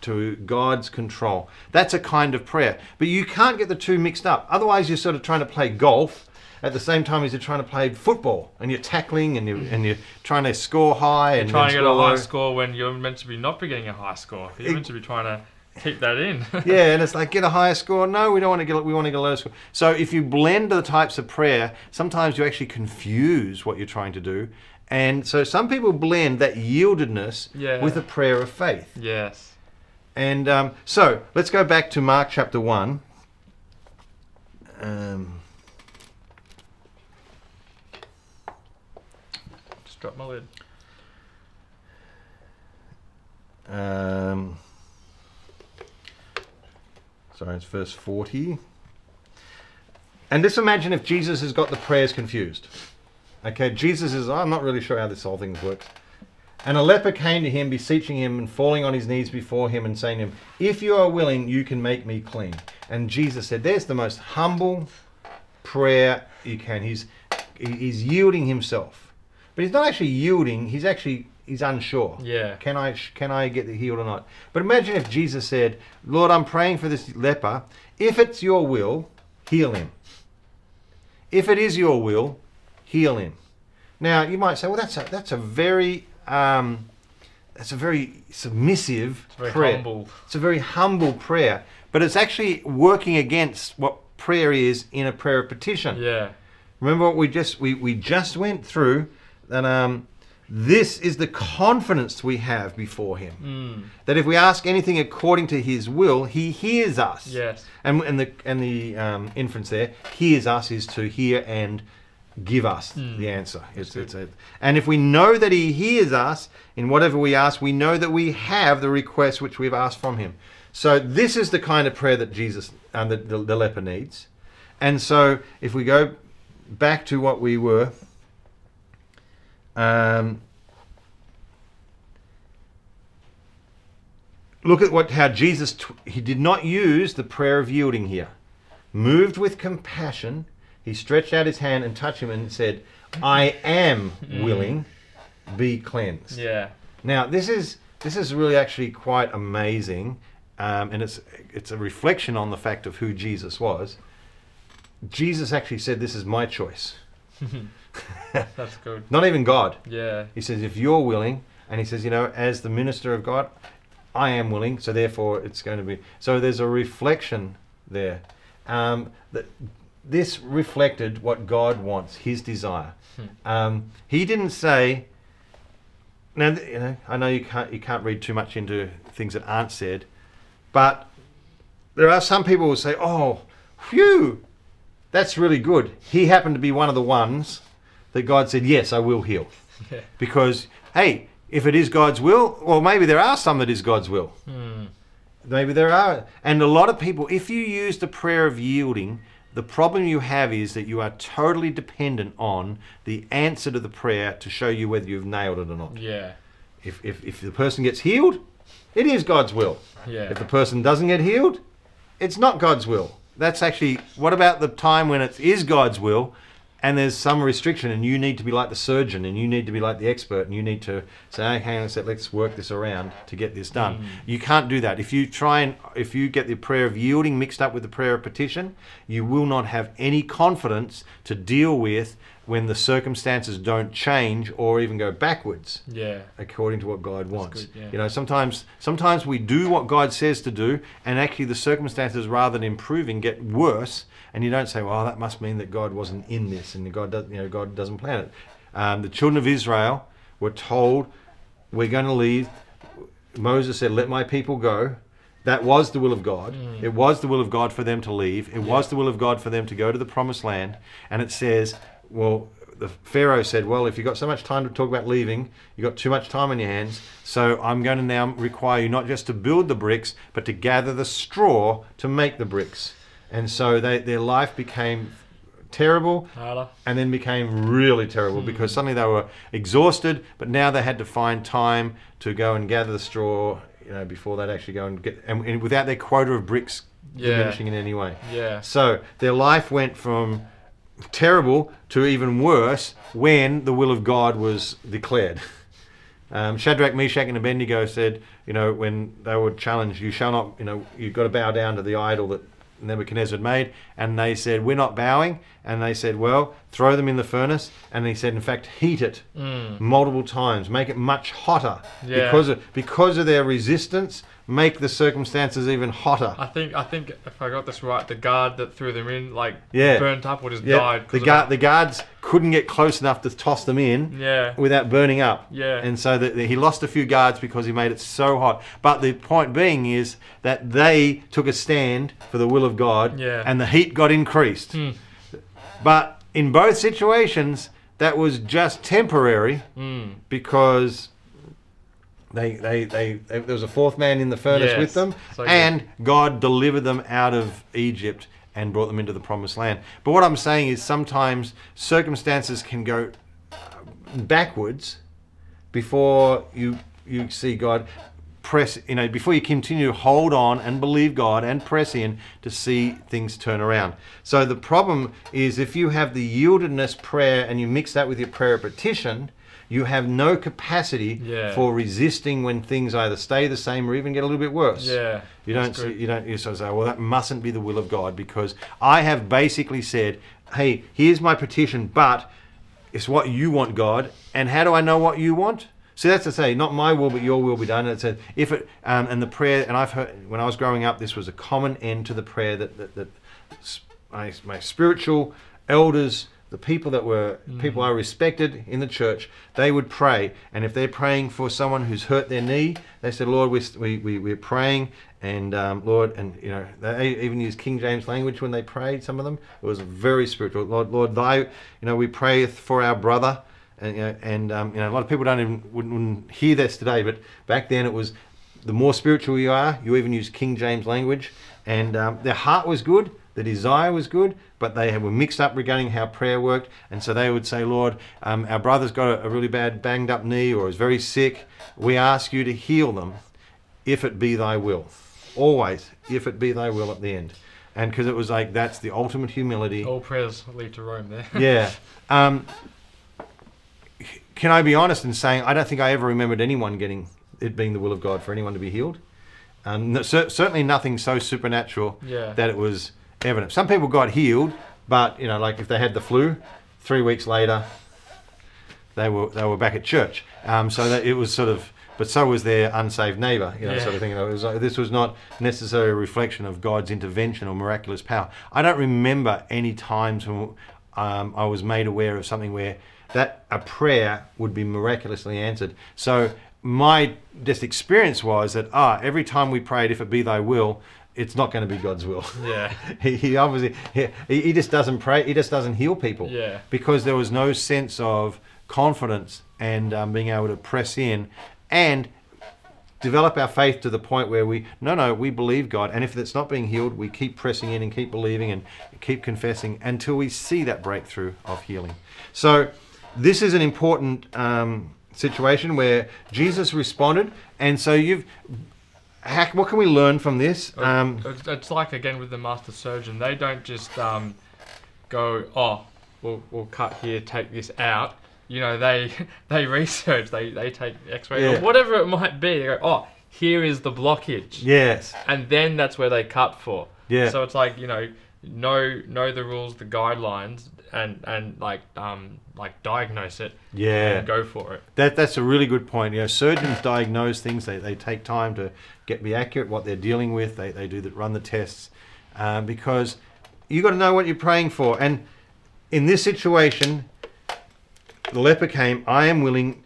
to God's control. That's a kind of prayer. But you can't get the two mixed up. Otherwise, you're sort of trying to play golf at the same time as you're trying to play football, and you're tackling and you're, and you're trying to score high and you're Trying to get a high low. score when you're meant to be not be getting a high score. You're meant to be trying to keep that in. yeah, and it's like get a higher score. No, we don't want to get. We want to get a lower score. So if you blend the types of prayer, sometimes you actually confuse what you're trying to do, and so some people blend that yieldedness Yeah. with a prayer of faith. yes. And um, so let's go back to Mark chapter 1. Um, Just drop my lid. um, sorry, it's verse 40. And just imagine if Jesus has got the prayers confused. Okay, Jesus is, I'm not really sure how this whole thing works. And a leper came to him, beseeching him and falling on his knees before him and saying to him, If you are willing, you can make me clean. And Jesus said, There's the most humble prayer you can. He's, he's yielding himself. But he's not actually yielding, he's actually he's unsure. Yeah. Can I can I get healed or not? But imagine if Jesus said, Lord, I'm praying for this leper. If it's your will, heal him. If it is your will, heal him. Now you might say, well, that's a that's a very um, that's a very submissive It's very prayer. humble. It's a very humble prayer, but it's actually working against what prayer is in a prayer of petition. Yeah. Remember what we just we, we just went through that um, this is the confidence we have before him. Mm. That if we ask anything according to his will, he hears us. Yes. And and the and the um, inference there, hears us is to hear and give us the answer. It's, it's and if we know that he hears us in whatever we ask, we know that we have the request which we've asked from him. So this is the kind of prayer that Jesus and the, the, the leper needs. And so if we go back to what we were, um, look at what how Jesus t- he did not use the prayer of yielding here. Moved with compassion, He stretched out his hand and touched him and said, I am willing, be cleansed. Yeah. Now, this is this is really actually quite amazing, um, and it's it's a reflection on the fact of who Jesus was. Jesus actually said, "This is my choice." That's good. Not even God. Yeah. He says, "If you're willing," and he says, "You know, as the minister of God, I am willing, so therefore it's going to be." So there's a reflection there. Um, that this reflected what God wants, His desire. Um, he didn't say. Now, you know, I know you can't you can't read too much into things that aren't said, but there are some people who say, "Oh, phew, that's really good." He happened to be one of the ones that God said, "Yes, I will heal," Yeah. because hey, if it is God's will, well, maybe there are some that is God's will. Hmm. Maybe there are. And a lot of people, if you use the prayer of yielding, the problem you have is that you are totally dependent on the answer to the prayer to show you whether you've nailed it or not. Yeah. If, if, if the person gets healed, it is God's will. Yeah. If the person doesn't get healed, it's not God's will. That's actually, what about the time when it is God's will and there's some restriction and you need to be like the surgeon and you need to be like the expert and you need to say, okay, hang on a sec, let's work this around to get this done. Mm. You can't do that. If you try and, if you get the prayer of yielding mixed up with the prayer of petition, you will not have any confidence to deal with when the circumstances don't change or even go backwards Yeah. according to what God wants. good, yeah. You know, sometimes sometimes we do what God says to do, and actually the circumstances, rather than improving, get worse. And you don't say, "Well, that must mean that God wasn't in this, and God does, you know, God doesn't plan it." Um, the children of Israel were told, "We're going to leave." Moses said, "Let my people go." That was the will of God. Mm. It was the will of God for them to leave. It was the will of God for them to go to the promised land. And it says, well, the Pharaoh said, well, if you've got so much time to talk about leaving, you've got too much time on your hands. So I'm going to now require you not just to build the bricks, but to gather the straw to make the bricks. And so they, their life became terrible Harder. and then became really terrible because suddenly they were exhausted, but now they had to find time to go and gather the straw, you know, before they'd actually go and get, and, and without their quota of bricks Yeah. diminishing in any way. Yeah. So their life went from terrible to even worse when the will of God was declared. Um, Shadrach, Meshach, and Abednego said, you know, when they were challenged, you shall not, you know, you've got to bow down to the idol that Nebuchadnezzar had made. And they said, we're not bowing. And they said, well, throw them in the furnace. And he said, in fact, heat it mm. multiple times, make it much hotter. Yeah. Because, of, because of their resistance, make the circumstances even hotter. I think I think if I got this right, the guard that threw them in like Yeah. burnt up or just Yeah, died. the guard, the guards couldn't get close enough to toss them in Yeah. without burning up. Yeah. and so that he lost a few guards because he made it so hot. But the point being is that they took a stand for the will of God, Yeah. and the heat got increased. Hmm. But in both situations, that was just temporary Mm. because. They, they, they, they, there was a fourth man in the furnace Yes. with them, So and God delivered them out of Egypt and brought them into the promised land. But what I'm saying is sometimes circumstances can go uh, backwards before you you see God press you know before you continue to hold on and believe God and press in to see things turn around. So the problem is if you have the yieldedness prayer and you mix that with your prayer of petition, you have no capacity Yeah. for resisting when things either stay the same or even get a little bit worse. Yeah. You don't see, you don't you sort of say, well, that mustn't be the will of God because I have basically said, hey, here's my petition, but it's what you want, God, and how do I know what you want? So that's to say, not my will, but your will be done. And it said, if it um, and the prayer, and I've heard when I was growing up, this was a common end to the prayer that that, that my, my spiritual elders, the people that were people I respected in the church, they would pray. And if they're praying for someone who's hurt their knee, they said, Lord, we, we, we, we're praying. And um, Lord, and you know, they even used King James language when they prayed. Some of them it was very spiritual. Lord, Lord, Thy, you know, we pray for our brother, and you know, and um, you know, a lot of people don't even wouldn't, wouldn't hear this today, but back then it was the more spiritual you are, you even use King James language, and um, their heart was good, the desire was good, but they were mixed up regarding how prayer worked, and so they would say, Lord, um, our brother's got a, a really bad banged up knee or is very sick. We ask you to heal them, if it be Thy will. Always, if it be Thy will at the end. and because it was like that's the ultimate humility. All prayers lead to Rome there. Yeah. Um, can I be honest in saying I don't think I ever remembered anyone getting it being the will of God for anyone to be healed. Um, certainly nothing so supernatural Yeah. that it was evident. Some people got healed, but you know, like if they had the flu, three weeks later, they were they were back at church. Um, so that it was sort of, but so was their unsaved neighbour, you know, Yeah. sort of thing. You know, it was like, this was not necessarily a reflection of God's intervention or miraculous power. I don't remember any times when um, I was made aware of something where that a prayer would be miraculously answered. So my just experience was that ah, every time we prayed, if it be Thy will. It's not going to be God's will. Yeah. he, he obviously he, he just doesn't pray. He just doesn't heal people Yeah. because there was no sense of confidence and um, being able to press in and develop our faith to the point where we no no we believe God and if it's not being healed we keep pressing in and keep believing and keep confessing until we see that breakthrough of healing so this is an important um, situation where Jesus responded and so you've how, what can we learn from this um, It's- like again with the master surgeon. They don't just um, go, oh, we'll, we'll cut here, take this out. You know, they they research, they they take X-ray Yeah. or whatever it might be. They go, oh, here is the blockage, yes and then that's where they cut for. Yeah. So it's like you know, know know the rules, the guidelines, and and like um like diagnose it yeah and go for it. That that's a really good point. You know, surgeons diagnose things. They, they take time to get be accurate what they're dealing with. They they do the, run the tests um, because you've got to know what you're praying for. And in this situation, the leper came. I am willing.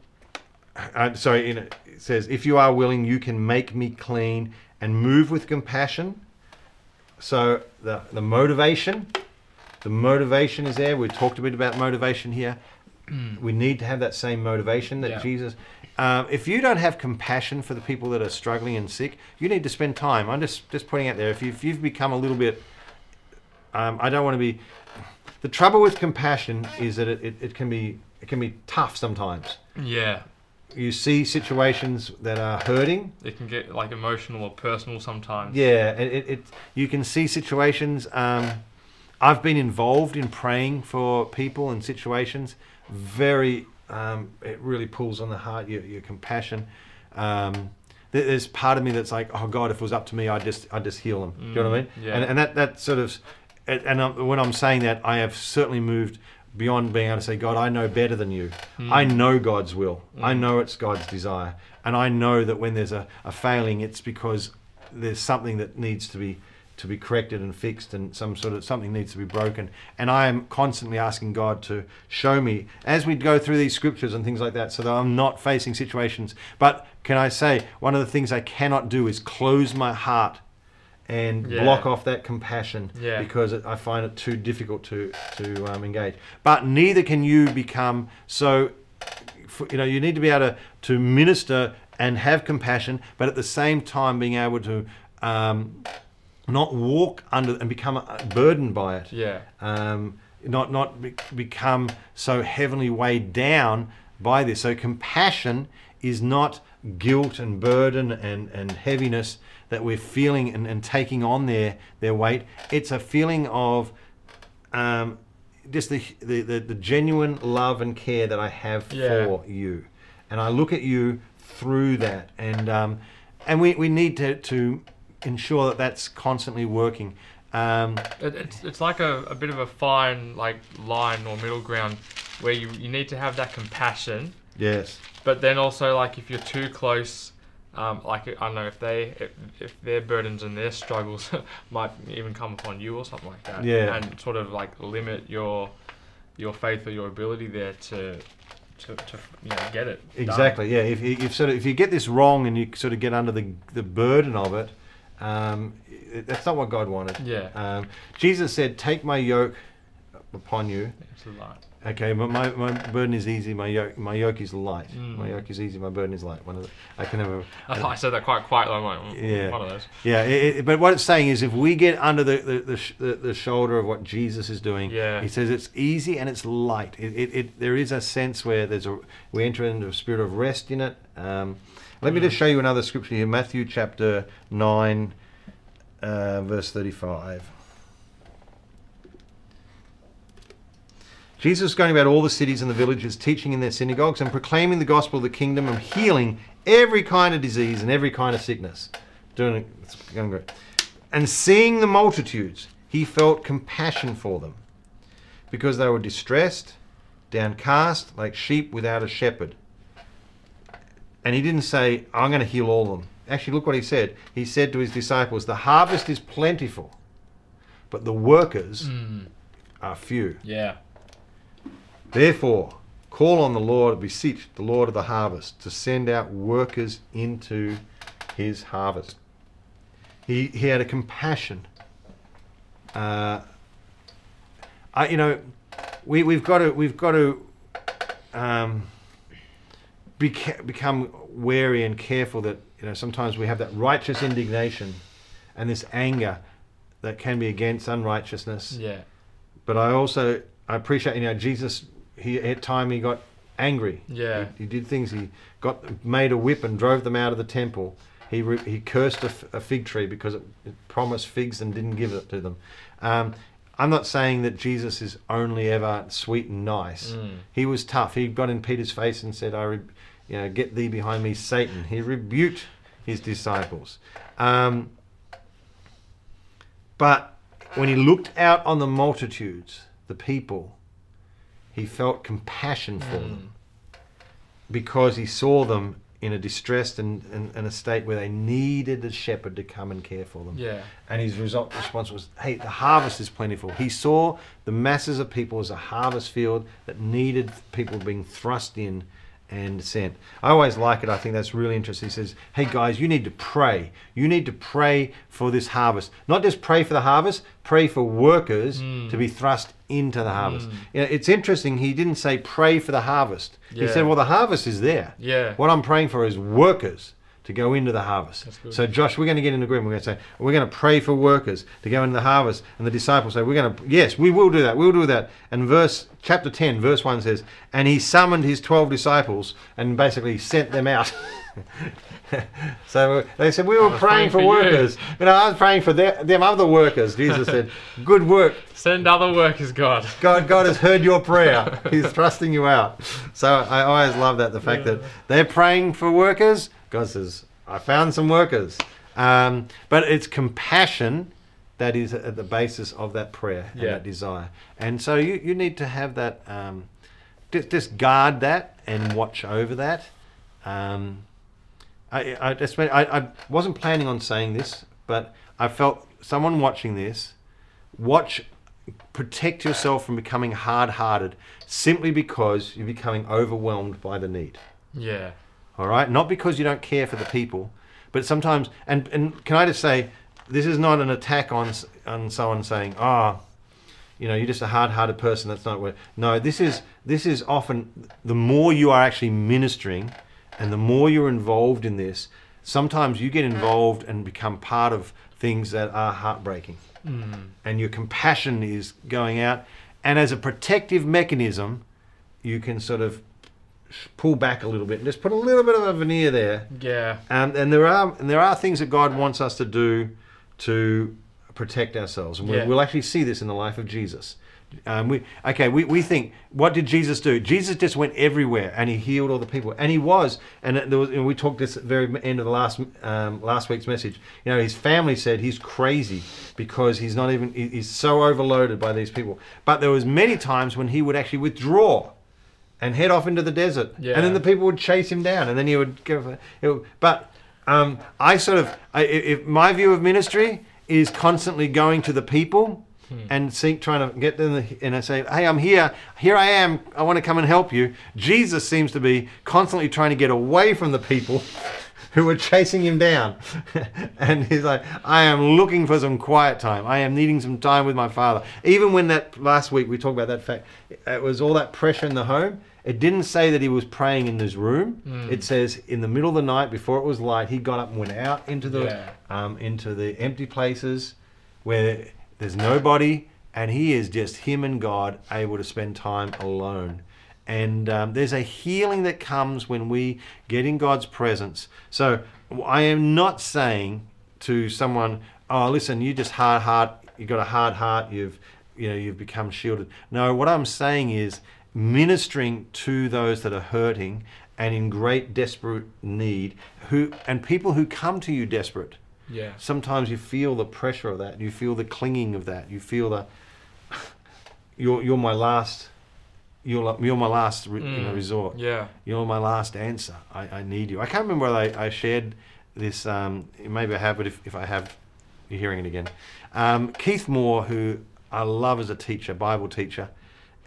Uh, sorry, it says, "If you are willing, you can make me clean and move with compassion." So the the motivation, the motivation is there. We talked a bit about motivation here. we need to have that same motivation that Yeah. Jesus. Um, if you don't have compassion for the people that are struggling and sick, you need to spend time. I'm just just putting out there. If, you, if you've become a little bit, um, I don't want to be. The trouble with compassion is that it, it, it can be it can be tough sometimes. Yeah. You see situations that are hurting, It can get like emotional or personal sometimes. Yeah, it, it, it you can see situations. Um, I've been involved in praying for people and situations. Very, um, it really pulls on the heart. Your, your compassion. Um, there's part of me that's like, oh God, if it was up to me, I'd just, I'd just heal them. Do you know what I mean? Mm, yeah. And, and that, that sort of, and and when I'm saying that, I have certainly moved beyond being able to say, God, I know better than you. I know God's will. I know it's God's desire. And I know that when there's a, a failing, it's because there's something that needs to be to be corrected and fixed and some sort of something needs to be broken and i am constantly asking god to show me as we go through these scriptures and things like that so that i'm not facing situations but can i say one of the things i cannot do is close my heart and Yeah. block off that compassion Yeah. because it, I find it too difficult to to um, engage. But neither can you become so. You know, you need to be able to to minister and have compassion, but at the same time being able to um, not walk under and become uh, burdened by it Yeah. um, not not be, become so heavily weighed down by this. So compassion is not guilt and burden and, and heaviness that we're feeling and, and taking on their their weight. It's a feeling of um, just the, the, the, the genuine love and care that I have Yeah. for you, and I look at you through that, and um, and we, we need to, to ensure that that's constantly working. Um, It, it's it's like a, a bit of a fine like line or middle ground where you, you need to have that compassion, yes. but then also like if you're too close, um, like I don't know if they if, if their burdens and their struggles might even come upon you or something like that. Yeah. And sort of like limit your your faith or your ability there to to, to you know get it. done. Exactly. Yeah. If you if sort of if you get this wrong and you sort of get under the the burden of it, um, that's not what God wanted. Yeah. Um, Jesus said, "Take my yoke upon you." It's lot. Okay, but my, my burden is easy. My yoke my yoke is light. Mm. My yoke is easy. My burden is light. One of the, I can never. I I said that quite quietly. I'm like, mm, Yeah. one of those. Yeah, it, it- but what it's saying is, if we get under the the, the the shoulder of what Jesus is doing, Yeah. he says it's easy and it's light. It, it, it there is a sense where there's a we enter into a spirit of rest in it. Um, let me mm-hmm. just show you another scripture here Matthew chapter 9, uh, verse 35. Jesus is going about all the cities and the villages, teaching in their synagogues and proclaiming the gospel of the kingdom and healing every kind of disease and every kind of sickness. Doing it, And seeing the multitudes, he felt compassion for them because they were distressed, downcast, like sheep without a shepherd. And he didn't say, I'm going to heal all of them. Actually, look what he said. He said to his disciples, The harvest is plentiful, but the workers are few. Yeah. Therefore, call on the Lord, beseech the Lord of the harvest to send out workers into his harvest. He, he had a compassion. Uh, I, you know, we, we've got to we've got to um, beca- become wary and careful that you know sometimes we have that righteous indignation and this anger that can be against unrighteousness Yeah. but I also I appreciate you know Jesus. He at time he got angry. Yeah. He, he did things. He got made a whip and drove them out of the temple. He re, he cursed a, f- a fig tree because it, it promised figs and didn't give it to them. Um, I'm not saying that Jesus is only ever sweet and nice. Mm. He was tough. He got in Peter's face and said, "I, re, you know, get thee behind me, Satan." He rebuked his disciples. Um, but when he looked out on the multitudes, the people, he felt compassion for them because he saw them in a distressed and, and, and a state where they needed a shepherd to come and care for them. Yeah. And his result response was, "Hey, the harvest is plentiful." He saw the masses of people as a harvest field that needed people being thrust in and sent. I always like it. I think that's really interesting. He says, "Hey guys, you need to pray. You need to pray for this harvest. Not just pray for the harvest, pray for workers hmm. to be thrust into the harvest." Hmm. You know, it's interesting. He didn't say pray for the harvest. He said, "Well, the harvest is there. Yeah. What I'm praying for is workers." To go into the harvest. So, Josh, we're going to get in agreement. We're going to say, we're going to pray for workers to go into the harvest. And the disciples say, we're going to, yes, we will do that. We'll do that. And verse, chapter 10, verse 1 says, and he summoned his 12 disciples and basically sent them out. so they said, we were praying praying for, for workers. You know, I was praying for the- them other workers. Jesus said, good work. Send other workers, God. God, God has heard your prayer. He's thrusting you out. So I always love that the fact that they're praying for workers. God says, "I found some workers." Um, but it's compassion that is at the basis of that prayer and Yeah. that desire. And so you, you need to have that. Um, just, just guard that and watch over that. Um, I, I just I, I wasn't planning on saying this, but I felt someone watching this watch protect yourself from becoming hard-hearted simply because you're becoming overwhelmed by the need Yeah. All right? Not because you don't care for the people but sometimes and and can i just say this is not an attack on on someone saying ah you know you're just a hard-hearted person that's not what no this is this is often the more you are actually ministering and the more you're involved in this sometimes you get involved and become part of things that are heartbreaking. And your compassion is going out and as a protective mechanism you can sort of pull back a little bit and just put a little bit of a veneer there Yeah. um, and there are and there are things that God wants us to do to protect ourselves, and we, Yeah. we'll actually see this in the life of Jesus. Um, we okay, we, we think what did Jesus do? Jesus just went everywhere and he healed all the people, and he was. And there was, and we talked this at the very end of the last um, last week's message. You know, his family said he's crazy because he's not even he's so overloaded by these people. But there was many times when he would actually withdraw and head off into the desert, Yeah. and then the people would chase him down, and then he would go. it But um, I sort of, I, if my view of ministry is constantly going to the people and seek trying to get them, the- and I say, "Hey, I'm here. Here I am. I want to come and help you." Jesus seems to be constantly trying to get away from the people. Who were chasing him down, and he's like, "I am looking for some quiet time. I am needing some time with my father." Even when that last week we talked about that fact, it was all that pressure in the home. It didn't say that he was praying in his room. It says in the middle of the night, before it was light, he got up and went out into the Yeah. um, into the empty places where there's nobody, and he is just him and God able to spend time alone. And um, there's a healing that comes when we get in God's presence. So I am not saying to someone, "Oh, listen, you just hard heart. You got a hard heart. You've you know you've become shielded. No, what I'm saying is ministering to those that are hurting and in great desperate need, who and people who come to you desperate. Yeah. Sometimes you feel the pressure of that. You feel the clinging of that. You feel the you're you're my last. You're, you're my last re, you know, Mm. resort Yeah. you're my last answer. I, I need you. I can't remember whether I, I shared this. Um, maybe I have, but if, if I have, you're hearing it again. Um, Keith Moore, who I love as a teacher, Bible teacher,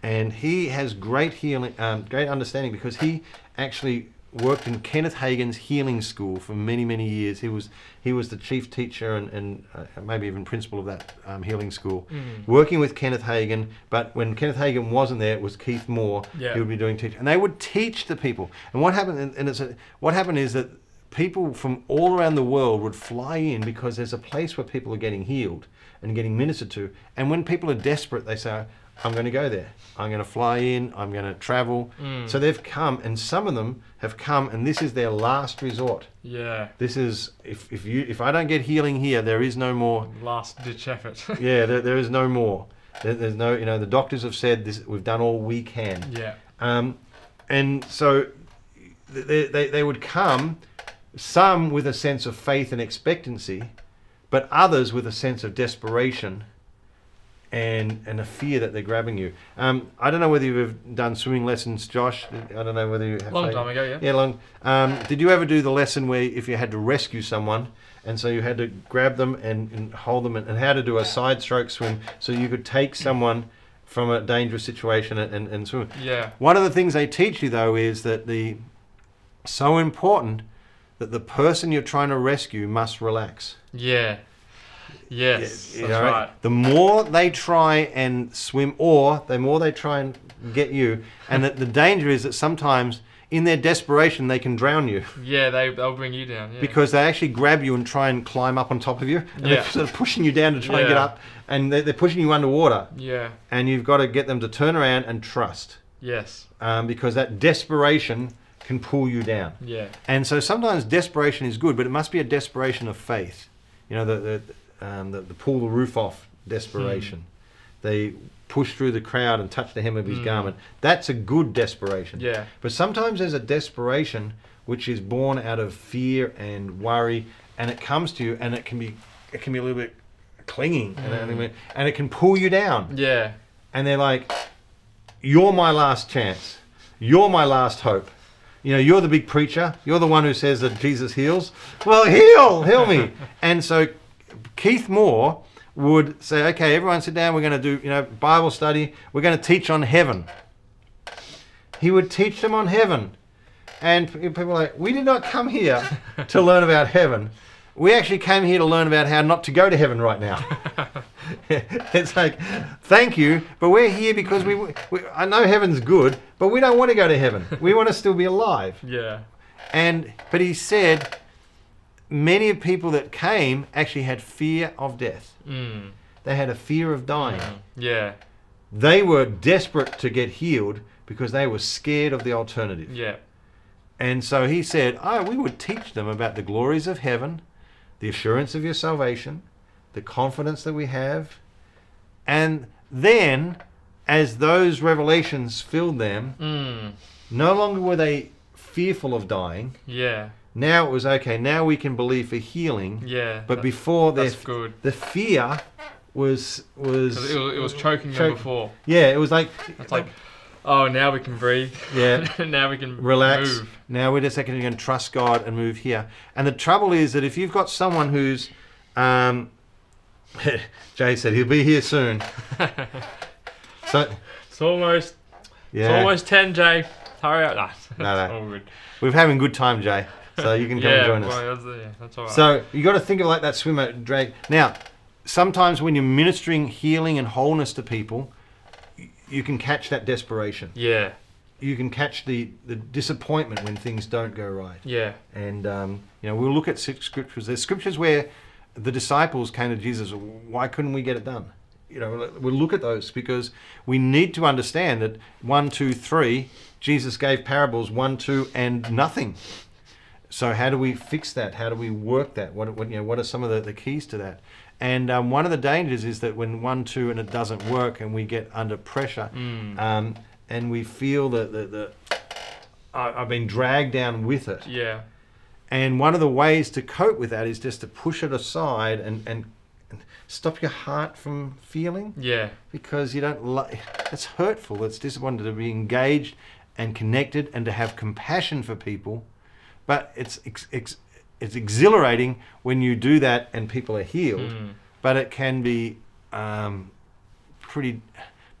and he has great healing, um, great understanding because he actually worked in Kenneth Hagin's healing school for many, many years. He was he was the chief teacher and, and uh, maybe even principal of that um, healing school, Mm. working with Kenneth Hagin. But when Kenneth Hagin wasn't there, it was Keith Moore Yeah. who would be doing teaching, and they would teach the people. And what happened? And- And it's a, what happened is that people from all around the world would fly in because there's a place where people are getting healed and getting ministered to. And when people are desperate, they say, "I'm going to go there. I'm going to fly in. I'm going to travel." Mm. So they've come, and some of them have come, and this is their last resort. Yeah. This is if, if you if I don't get healing here, there is no more Last ditch effort. yeah, there, there is no more. There, there's no, you know, the doctors have said this. We've done all we can. yeah. Um, and so they, they, they would come, some with a sense of faith and expectancy, but others with a sense of desperation and, and a fear that they're grabbing you. Um, I don't know whether you've done swimming lessons, Josh. I don't know whether you have. Long faith. time ago, yeah. Yeah, long. Um, did you ever do the lesson where if you had to rescue someone, and so you had to grab them and, and hold them, and, and how to do a side stroke swim, so you could take someone from a dangerous situation and, and, and swim? Yeah. One of the things they teach you though is that the so important that the person you're trying to rescue must relax. Yeah. Yes. You that's know, right. The more they try and swim, or the more they try and get you, and that the danger is that sometimes in their desperation they can drown you Yeah, they they'll bring you down. Yeah. because they actually grab you and try and climb up on top of you, and Yeah. they're sort of pushing you down to try and get up, and they're, they're pushing you underwater, Yeah. and you've got to get them to turn around and trust, Yes. um, because that desperation can pull you down. Yeah. And so sometimes desperation is good, but it must be a desperation of faith. You know, the the, um, the, the pull the roof off desperation. They push through the crowd and touch the hem of his Hmm. garment. That's a good desperation. Yeah. But sometimes there's a desperation which is born out of fear and worry, and it comes to you, and it can be it can be a little bit clinging, and, Hmm. it- and it can pull you down. Yeah. And they're like, "You're my last chance. You're my last hope." You know, you're the big preacher. You're the one who says that Jesus heals. Well, heal, heal me. and so Keith Moore would say, okay, everyone sit down. We're going to do, you know, Bible study. We're going to teach on heaven. He would teach them on heaven. And people are like, we did not come here to learn about heaven. We actually came here to learn about how not to go to heaven right now. it's like, thank you, but we're here because we, we, I know heaven's good, but we don't want to go to heaven. We want to still be alive. Yeah. And but he said many of people that came actually had fear of death. Mm. They had a fear of dying. Yeah. They were desperate to get healed because they were scared of the alternative. Yeah. And so he said, "Oh, we would teach them about the glories of heaven, the assurance of your salvation, the confidence that we have, and then as those revelations filled them, Mm. no longer were they fearful of dying. Yeah. Now it was okay. Now we can believe for healing. Yeah. But before their that's good. the fear was was it was, it was choking them before. yeah. It was like It's like, oh, now we can breathe. Yeah. now we can relax. move. Now wait a second. To trust God and move here. And the trouble is that if you've got someone who's um, Jay said he'll be here soon. so It's almost. yeah, It's almost ten, Jay. Hurry up. Nah, No, no. we're having a good time, Jay. So you can come yeah, and join us. well, that's, yeah, that's all right. So you got to think of like that swimmer drag. Now, sometimes when you're ministering healing and wholeness to people, you can catch that desperation. yeah. You can catch the, the disappointment when things don't go right. Yeah. And um, you know, we'll look at six scriptures. There's scriptures where the disciples came to Jesus. Why couldn't we get it done? You know, we'll look at those because we need to understand that one, two, three. Jesus gave parables one, two, and nothing. So how do we fix that? How do we work that? What, what you know? What are some of the, the keys to that? And um, one of the dangers is that when one, two, and it doesn't work, and we get under pressure, Mm. um, and we feel that the, the I, I've been dragged down with it. Yeah. And one of the ways to cope with that is just to push it aside and, and, and stop your heart from feeling Yeah. because you don't like it's hurtful it's disappointing to be engaged and connected and to have compassion for people but it's ex, ex, it's exhilarating when you do that and people are healed Mm. but it can be um, pretty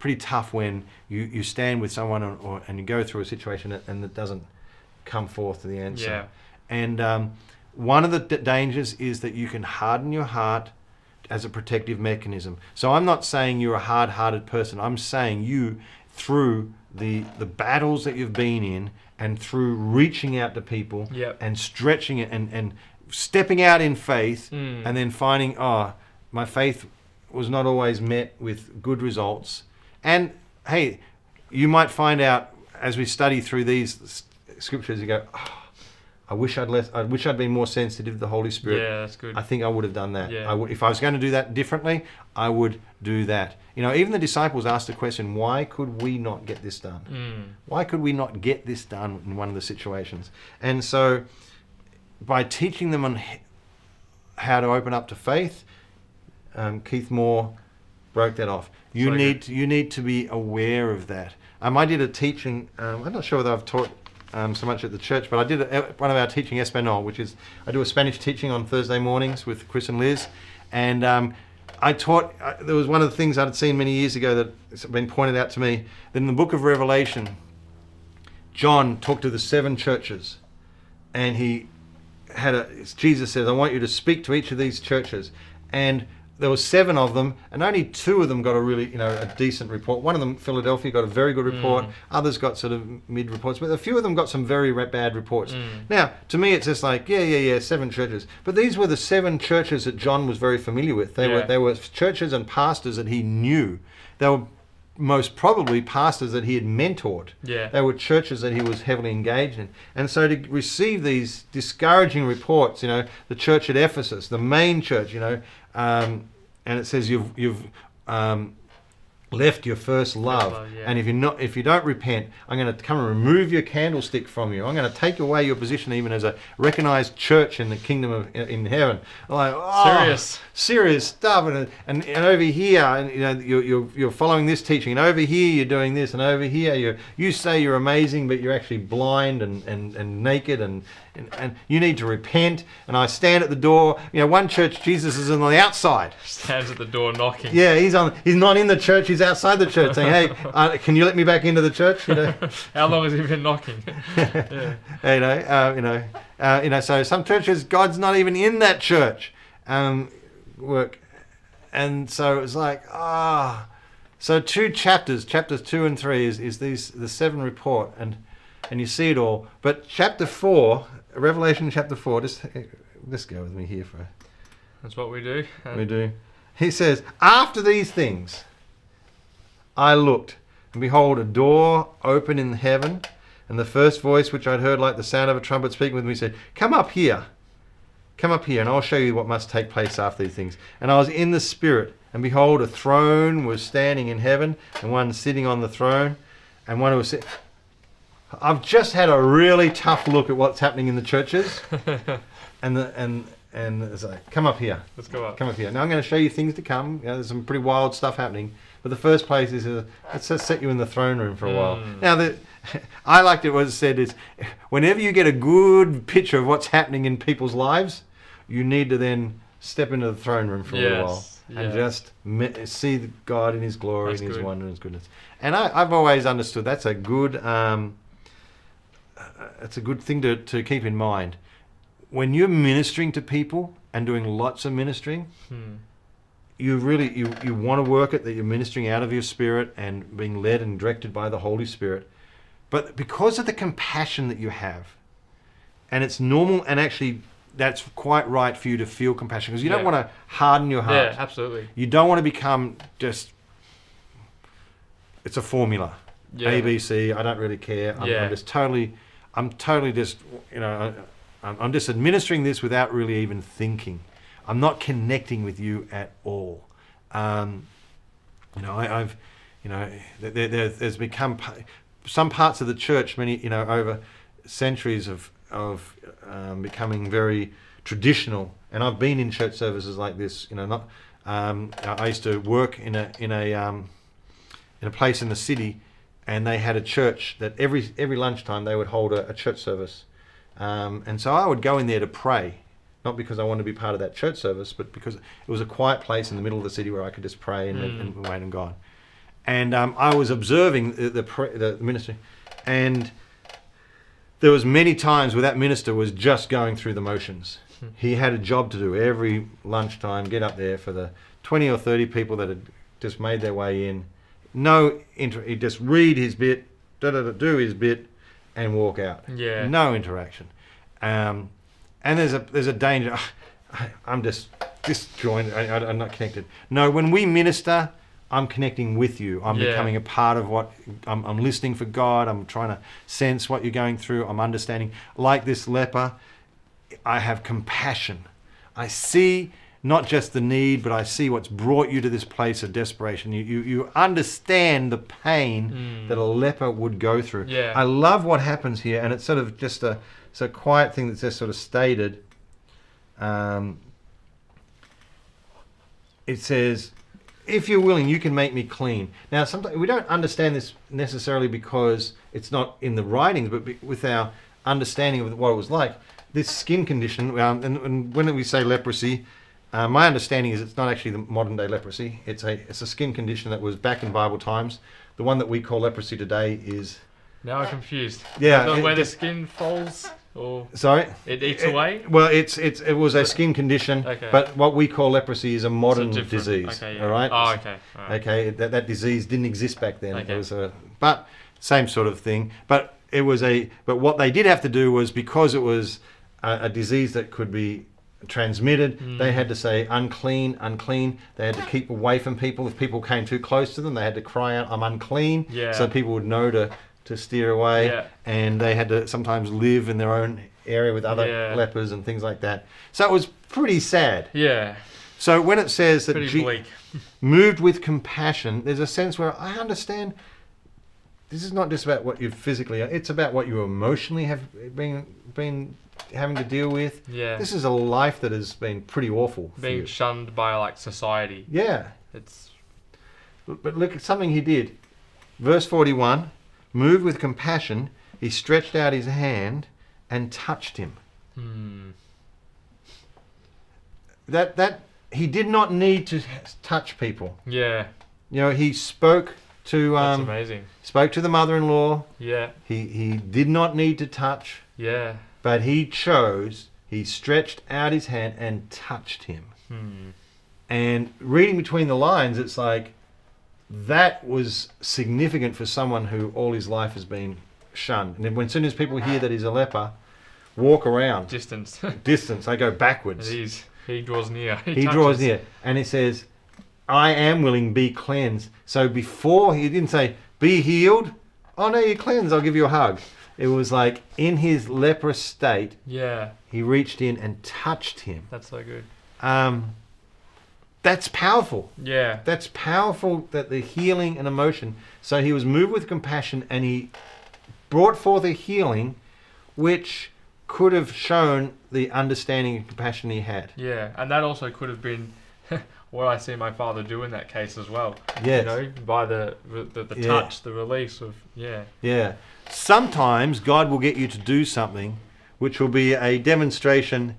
pretty tough when you, you stand with someone or, or, and you go through a situation and- it doesn't come forth to the answer Yeah. and um, one of the d- dangers is that you can harden your heart as a protective mechanism. So I'm not saying you're a hard-hearted person. I'm saying you, through the the battles that you've been in, and through reaching out to people Yep. and stretching it and and stepping out in faith, Mm. and then finding, oh, my faith was not always met with good results. And hey, you might find out as we study through these scriptures, you go, oh, I wish I'd less, I wish I'd been more sensitive to the Holy Spirit. Yeah, that's good. I think I would have done that. Yeah. I would, if I was going to do that differently, I would do that. You know, even the disciples asked the question, why could we not get this done? Mm. Why could we not get this done in one of the situations? And so, by teaching them on how to open up to faith, um, Keith Moore broke that off. You So need you need to be aware of that. Um, I did a teaching. Um, I'm not sure whether I've taught um, so much at the church, but I did a, one of our teaching Espanol, which is I do a Spanish teaching on Thursday mornings with Chris and Liz, and um, I taught. Uh, there was one of the things I'd seen many years ago that has been pointed out to me that in the book of Revelation, John talked to the seven churches, and he had a Jesus says, "I want you to speak to each of these churches," and there were seven of them, and only two of them got a really, you know, a decent report. One of them, Philadelphia, got a very good report. Others got sort of mid reports, but a few of them got some very bad reports. Now, to me, it's just like, yeah, yeah, yeah, seven churches. But these were the seven churches that John was very familiar with. They were they were churches and pastors that he knew. They were most probably pastors that he had mentored. Yeah. They were churches that he was heavily engaged in. And so to receive these discouraging reports, you know, the church at Ephesus, the main church, you know, um, and it says you've, you've um, left your first love. love, yeah. And if you're not, if you don't repent, I'm going to come and remove your candlestick from you. I'm going to take away your position even as a recognized church in the kingdom of in heaven. Like, oh, Serious. serious stuff. And, and, and over here, and, you know, you're, you're, you're following this teaching, and over here you're doing this, and over here you you say you're amazing, but you're actually blind and, and, and naked, and, and, and you need to repent. And I stand at the door. You know, one church, Jesus is on the outside. Stands at the door knocking. Yeah, he's on. He's not in the church. He's outside the church, saying, "Hey, uh, can you let me back into the church?" You know, How long has he been knocking? yeah. you know, uh, you know, uh, you know. So some churches, God's not even in that church. Um, work, and so it was like ah. so two chapters, chapters two and three, is, is these the seven report, and and you see it all. But chapter four, Revelation chapter four, just just go with me here for. That's what we do. And We do. He says, After these things, I looked, and behold, a door open in heaven, and the first voice which I'd heard like the sound of a trumpet speaking with me said, Come up here. Come up here, and I'll show you what must take place after these things. And I was in the Spirit, and behold, a throne was standing in heaven, and one sitting on the throne, and one who was sit- I've just had a really tough look at what's happening in the churches, and the, and and it's like, come up here. Let's go up. Come up here. Now I'm going to show you things to come. You know, there's some pretty wild stuff happening. But the first place is uh, let's just set you in the throne room for a while. Mm. Now the I liked it was said is whenever you get a good picture of what's happening in people's lives, you need to then step into the throne room for a little while Yes, and yeah. just see God in His glory That's and His good. wonder and His goodness. And I, I've always understood that's a good um, it's a good thing to, to keep in mind when you're ministering to people and doing lots of ministering Hmm. you really you, you want to work it that you're ministering out of your spirit and being led and directed by the holy spirit but because of the compassion that you have and it's normal and actually that's quite right for you to feel compassion because you don't want to harden your heart Yeah, absolutely. you don't want to become just it's a formula Yeah. a b c i don't really care I'm, Yeah. I'm just totally i'm totally just you know I'm, just administering this without really even thinking I'm not connecting with you at all. Um, you know, I, I've, you know, there, there, there's become some parts of the church, many, you know, over centuries of of um, becoming very traditional. And I've been in church services like this. You know, not. Um, I used to work in a in a um, in a place in the city, and they had a church that every every lunchtime they would hold a, a church service, um, and so I would go in there to pray, not because I wanted to be part of that church service, but because it was a quiet place in the middle of the city where I could just pray and, Mm. and wait on God. And um, I was observing the the, pre- the ministry, and there was many times where that minister was just going through the motions. He had a job to do every lunchtime, get up there for the 20 or 30 people that had just made their way in. No, inter- he'd just read his bit, da, da, da, do his bit, and walk out. Yeah. No interaction. Um, and there's a there's a danger. I, I'm just disjointed. I, I, I'm not connected. No, when we minister, I'm connecting with you. I'm Yeah. becoming a part of what I'm, I'm listening for God. I'm trying to sense what you're going through. I'm understanding. Like this leper, I have compassion. I see not just the need, but I see what's brought you to this place of desperation. You, you, you understand the pain Mm. that a leper would go through. Yeah. I love what happens here, and it's sort of just a, it's a quiet thing that's just sort of stated. Um, it says, if you're willing, you can make me clean. Now, sometimes we don't understand this necessarily because it's not in the writings, but with our understanding of what it was like. This skin condition, um, and, and when we say leprosy, uh, my understanding is it's not actually the modern day leprosy. It's a it's a skin condition that was back in Bible times. The one that we call leprosy today is Now I'm confused. Yeah, The- it where the skin falls or sorry. it eats It- away. Well, it's it's it was a skin condition, Okay. but what we call leprosy is a modern different- disease. okay, yeah. All right. Oh, okay. all right. Okay, that, that disease didn't exist back then. Okay. It was a, but same sort of thing. But it was a, but what they did have to do was because it was a, a disease that could be transmitted, Hmm. they had to say unclean, unclean. They had to keep away from people. If people came too close to them, they had to cry out, "I'm unclean," Yeah. so people would know to to steer away. Yeah. And they had to sometimes live in their own area with other Yeah. lepers and things like that. So it was pretty sad. Yeah. So when it says that Je- moved with compassion, there's a sense where I understand this is not just about what you physically it's about what you emotionally have been been having to deal with. Yeah. This is a life that has been pretty awful. Being shunned by like society. yeah. It's But look at something he did. Verse 41 moved with compassion, he stretched out his hand and touched him. hmm. That that he did not need to touch people. Yeah. You know, he spoke to Um, That's amazing. spoke to the mother-in-law. Yeah. He he did not need to touch, Yeah. But he chose. He stretched out his hand and touched him. Hmm. And reading between the lines, it's like that was significant for someone who all his life has been shunned. And then when as soon as people hear that he's a leper, walk around Distance. distance, they go backwards. He's he draws near. he draws near and he says, I am willing, be cleansed. So before he didn't say, be healed. Oh no, you're cleansed, I'll give you a hug. It was like in his leprous state, Yeah. he reached in and touched him. That's so good. Um, that's powerful. Yeah. That's powerful that the healing and emotion. So he was moved with compassion and he brought forth a healing which could have shown the understanding and compassion he had. Yeah. And that also could have been what I see my father do in that case as well. Yes. You know, by the the, the Yeah. touch, the release of yeah. Yeah. Sometimes God will get you to do something which will be a demonstration.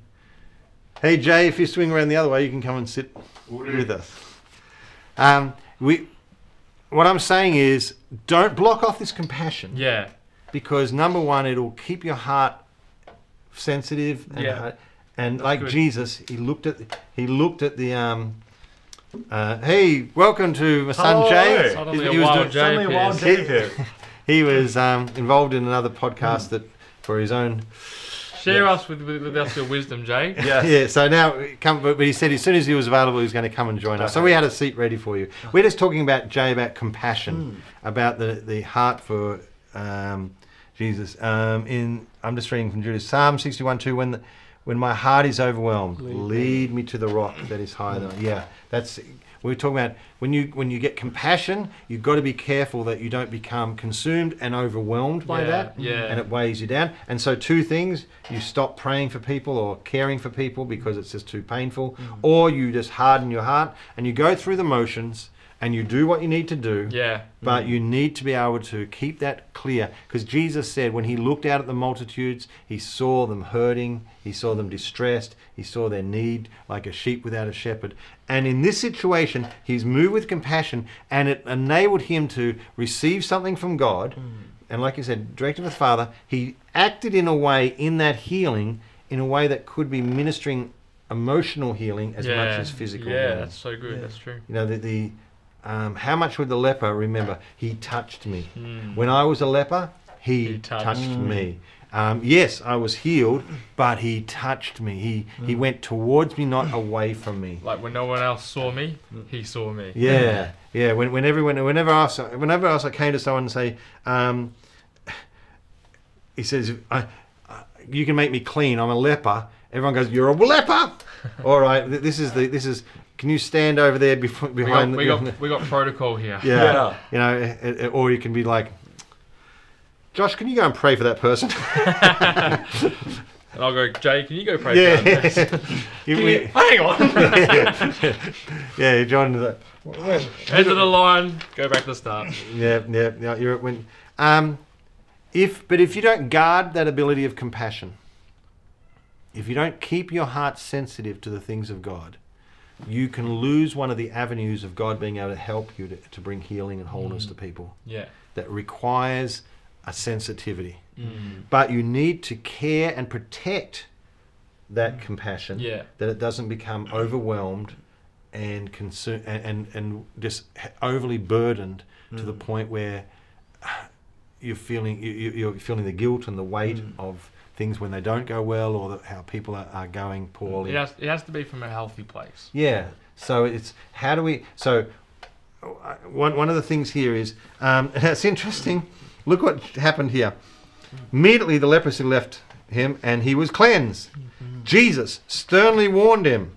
Hey Jay, if you swing around the other way, you can come and sit with us. Um, we, what I'm saying is, don't block off this compassion Yeah. because number one, it'll keep your heart sensitive and Yeah. heart- and like good. Jesus, he looked at he looked at the um. Uh, hey, welcome to my son Hello. Jay. Suddenly He- a he was wild doing- Jay Suddenly a wild. Jay appears. he was um, involved in another podcast that for his own. Share us with, with, with us your wisdom, Jay. Yes. Yeah, so now come, but but he said as soon as he was available, he was going to come and join us. So we had a seat ready for you. We're just talking about Jay about compassion, about the the heart for um, Jesus. Um, in I'm just reading from Judas Psalm 61 2 when the when my heart is overwhelmed, Lead lead, me. me to the rock that is higher than I. Yeah, that's we we're talking about when you when you get compassion, you've got to be careful that you don't become consumed and overwhelmed by Yeah, that, yeah. and it weighs you down. And so, two things: you stop praying for people or caring for people because it's just too painful, Mm. or you just harden your heart and you go through the motions and you do what you need to do. Yeah. But you need to be able to keep that clear because Jesus said when he looked out at the multitudes, he saw them hurting, he saw them distressed, he saw their need like a sheep without a shepherd. And in this situation, he's moved with compassion and it enabled him to receive something from God. Mm. And like you said, directed with Father, he acted in a way in that healing in a way that could be ministering emotional healing as yeah. much as physical Yeah, healing. that's so good. Yeah. That's true. You know, the, the um, how much would the leper remember? He touched me. Mm. When I was a leper, he, He touched touched, me. me. Um, yes, I was healed, but he touched me. He he went towards me, not away from me. Like when no one else saw me, he saw me. Yeah, yeah. When, when everyone, whenever else, whenever else I came to someone and say, um, he says, I, I, "You can make me clean. I'm a leper." Everyone goes, "You're a leper." All right. This is the this is. Can you stand over there before, We got, behind we the? got we got protocol here. yeah. Yeah. You know, it- it- or you can be like, Josh, can you go and pray for that person? And I'll go, Jay, can you go pray for that? yeah. You- Can we- Hang on. yeah, John. is like, End of the line. Go back to the start. Yeah, yeah, yeah. You're when, um, if but if you don't guard that ability of compassion, if you don't keep your heart sensitive to the things of God, you can lose one of the avenues of God being able to help you to, to bring healing and wholeness mm. to people. Yeah. That requires a sensitivity. Mm. But you need to care and protect that mm. compassion. Yeah. That it doesn't become overwhelmed and consume and, and, and just overly burdened to the mm. point where uh, you're feeling you, you- you're feeling the guilt and the weight of things when they don't go well or the, how people are, are going poorly. It has, it has to be from a healthy place. Yeah. So it's how do we? So uh, one one of the things here is um, it's interesting. Look what happened here. Immediately the leprosy left him, and he was cleansed. Jesus sternly warned him,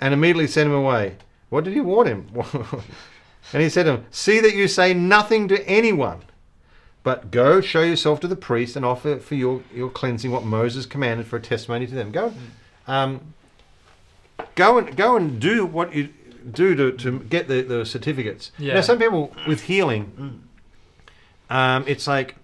and immediately sent him away. What did he warn him? and he said to him, "See that you say nothing to anyone." But go show yourself to the priest and offer for your, your cleansing what Moses commanded for a testimony to them. Go, um, go and go and do what you do to, to get the, the certificates. Yeah. Now, some people with healing, um, it's like,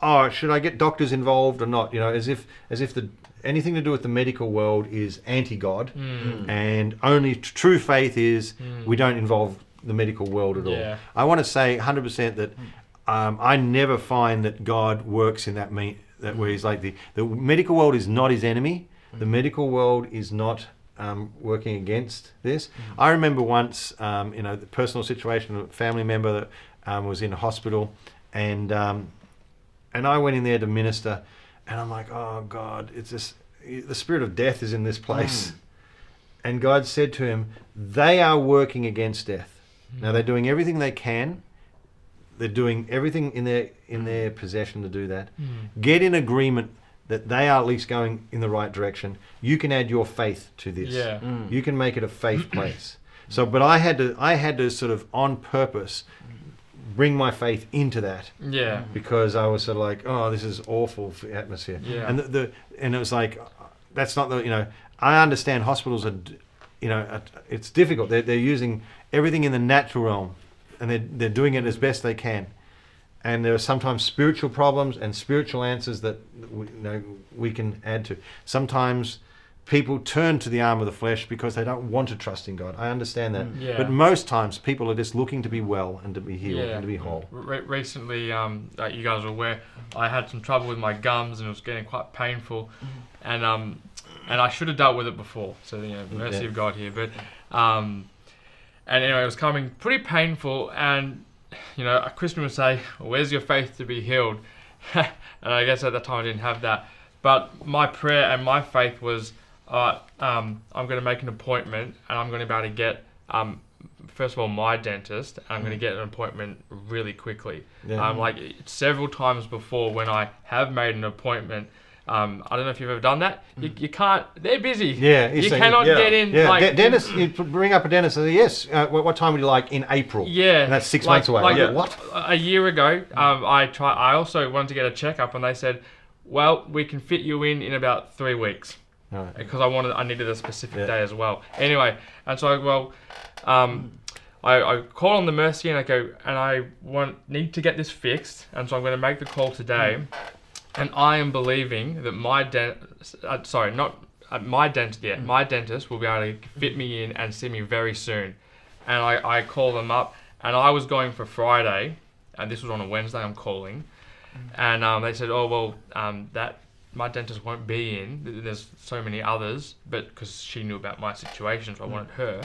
oh, should I get doctors involved or not? You know, as if as if the anything to do with the medical world is anti-God, Mm. and only t- true faith is Mm. we don't involve the medical world at all. Yeah. I want to say 100% that um, I never find that God works in that me- that where he's like the the medical world is not his enemy. The medical world is not um, working against this. I remember once, um, you know, the personal situation, of a family member that um, was in a hospital, and um, and I went in there to minister, and I'm like, oh God, it's this the spirit of death is in this place. And God said to him, They are working against death. Now they're doing everything they can. They're doing everything in their in their possession to do that. Mm. Get in agreement that they are at least going in the right direction. You can add your faith to this. Yeah. Mm. You can make it a faith place. So, but I had to I had to sort of on purpose bring my faith into that Yeah. because I was sort of like, oh, this is awful for atmosphere. Yeah. And the, the and it was like, that's not the you know. I understand hospitals are, you know, uh, it's difficult. They're they're using everything in the natural realm, and they're they're doing it as best they can. And there are sometimes spiritual problems and spiritual answers that we, you know we can add to. Sometimes people turn to the arm of the flesh because they don't want to trust in God. I understand that. Mm. Yeah. But most times people are just looking to be well and to be healed Yeah. and to be whole. Re- recently, um, like you guys are aware, I had some trouble with my gums and it was getting quite painful, and um, and I should have dealt with it before. So you know, mercy Yeah. of God here. But um, and anyway, it was coming pretty painful, and you know, a Christian would say, well, "Where's your faith to be healed?" and I guess at that time I didn't have that. But my prayer and my faith was, uh, um, I'm going to make an appointment, and I'm going to be able to get um, first of all my dentist and i'm going to get an appointment really quickly Yeah. um, like several times before when i have made an appointment Um, I don't know if you've ever done that. You, you can't. They're busy. Yeah, You a- cannot yeah. get in. Yeah, like, De- dentist. You bring up a dentist. And say, yes. Uh, what, what time would you like in April? Yeah, and that's six like- months away. like- Yeah. What? A year ago, um, I try. I also wanted to get a checkup, and they said, "Well, we can fit you in in about three weeks." Right. because I wanted I needed a specific Yeah. day as well. Anyway, and so I, well, um, I, I call on the Mercy and I go and I want need to get this fixed, and so I'm going to make the call today, and I am believing that my dent, uh, sorry, not uh, my dentist, yeah, my dentist will be able to fit me in and see me very soon, and I I call them up, and I was going for Friday, and this was on a Wednesday. I'm calling, and um, they said, oh well, um, that my dentist won't be in. There's so many others, but because she knew about my situation, so I wanted her.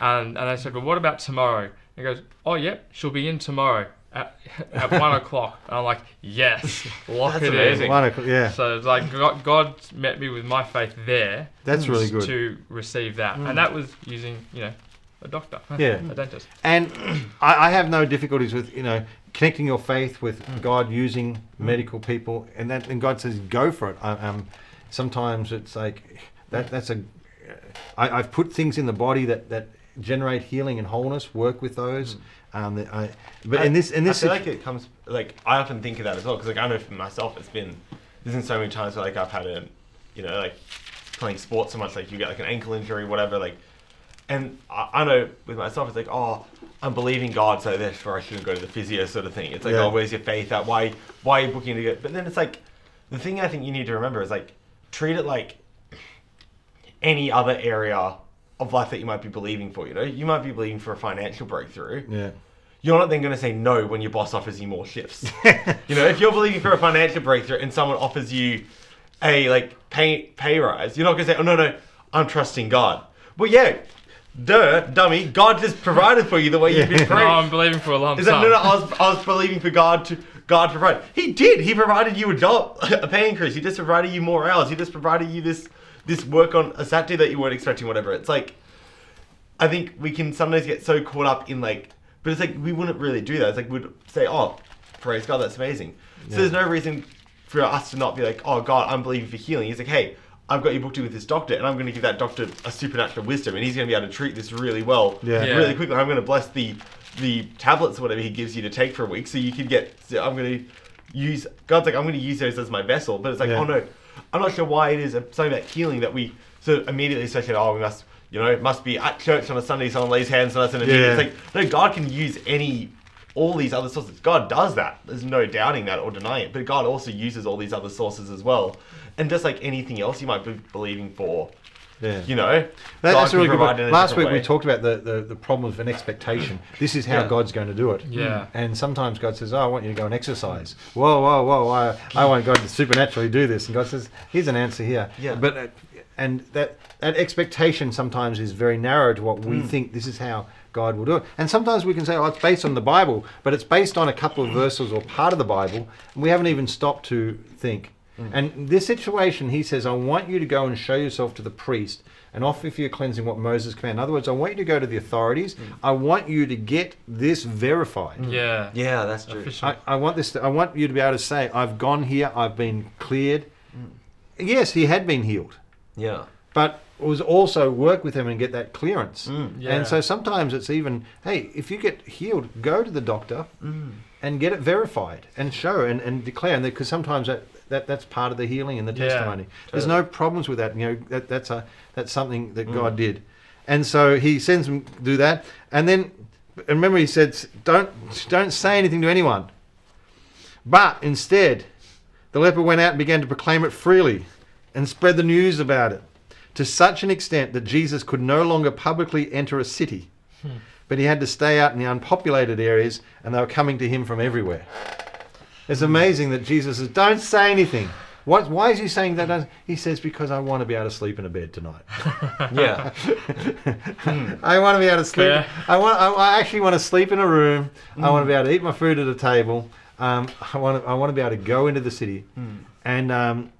And and I said, well, what about tomorrow? And He goes, oh yep, she'll be in tomorrow at, at one o'clock. And I'm like, yes, lock That's it amazing. in. One o'clock, yeah, So it's like God, God met me with my faith there. that's really good. to receive that, and mm. that was using you know a doctor, Yeah. a dentist. And I, I have no difficulties with you know connecting your faith with mm. God using mm. medical people, and that and God says go for it. I, um, sometimes it's like that. That's a. I, I've put things in the body that that generate healing and wholeness. Work with those. Um, I, but in this in this I feel situ- like it comes like I often think of that as well because like I know for myself it's been there's been so many times where like I've had a you know like playing sports so much like you get like an ankle injury whatever like and I, I know with myself it's like oh I'm believing God so therefore I shouldn't go to the physio sort of thing. It's like Yeah. oh where's your faith at? Why why are you booking to go? But then it's like the thing I think you need to remember is like treat it like any other area of life that you might be believing for you know you might be believing for a financial breakthrough yeah. you're not then going to say no when your boss offers you more shifts. you know, if you're believing for a financial breakthrough and someone offers you a like pay pay rise, you're not going to say, "Oh no, no, I'm trusting God." Well, yeah, duh, dummy, God just provided for you the way you've been No, praying. I'm believing for a lump Is that sum. no, no? I was, I was believing for God to God to provide. He did. He provided you a job, a pay increase. He just provided you more hours. He just provided you this this work on a Saturday that you weren't expecting. Whatever. It's like, I think we can sometimes get so caught up in like, but it's like we wouldn't really do that. It's like we'd say, oh, praise God, that's amazing. So there's no reason for us to not be like, oh God, I'm believing for healing. He's like, hey. I've got you booked in with this doctor, and I'm going to give that doctor a supernatural wisdom, and he's going to be able to treat this really well, Yeah. Yeah. really quickly. I'm going to bless the the tablets or whatever he gives you to take for a week, so you can get. So I'm going to use God's like I'm going to use those as my vessel, but it's like Yeah. oh no, I'm not sure why it is something about healing that we so immediately associate. Oh, we must you know it must be at church on a Sunday, someone lays hands on us and Yeah. it's like no, God can use any. All these other sources, God does that. There's no doubting that or denying it. But God also uses all these other sources as well. And just like anything else you might be believing for, Yeah. you know, That- that's can really good. provide in a Last week different we talked about the, the, the problem of an expectation. This is how Yeah. God's going to do it. Yeah. And sometimes God says, oh, I want you to go and exercise. Whoa, whoa, whoa. I, I want God to supernaturally do this. And God says, here's an answer here. Yeah. But uh, And that, that expectation sometimes is very narrow to what we think this is how God will do it. And sometimes we can say, oh, it's based on the Bible, but it's based on a couple of verses or part of the Bible. And we haven't even stopped to think. Mm. And this situation, he says, I want you to go and show yourself to the priest and offer for your cleansing what Moses commanded. In other words, I want you to go to the authorities. Mm. I want you to get this verified. Mm. Yeah. Yeah, that's true. Official. I, I want this. To, I want you to be able to say, "I've gone here. I've been cleared." Yes, he had been healed, Yeah. but it was also work with him and get that clearance. Mm. Yeah. And so sometimes it's even, hey, if you get healed, go to the doctor and get it verified and show and, and declare. And because sometimes that, that that's part of the healing and the Yeah, testimony. There's no problems with that. You know, that, that's a that's something that mm. God did. And so he sends them to do that. And then remember he said, don't don't say anything to anyone. But instead, the leper went out and began to proclaim it freely and spread the news about it to such an extent that Jesus could no longer publicly enter a city, hmm. but he had to stay out in the unpopulated areas and they were coming to him from everywhere. It's amazing that Jesus says, Don't say anything. What, why is he saying that? He says, Because I want to be able to sleep in a bed tonight. Yeah. I want to be able to sleep. Fair. I want. I, I actually want to sleep in a room. I want to be able to eat my food at a table. Um, I want. To, I want to be able to go into the city, and um,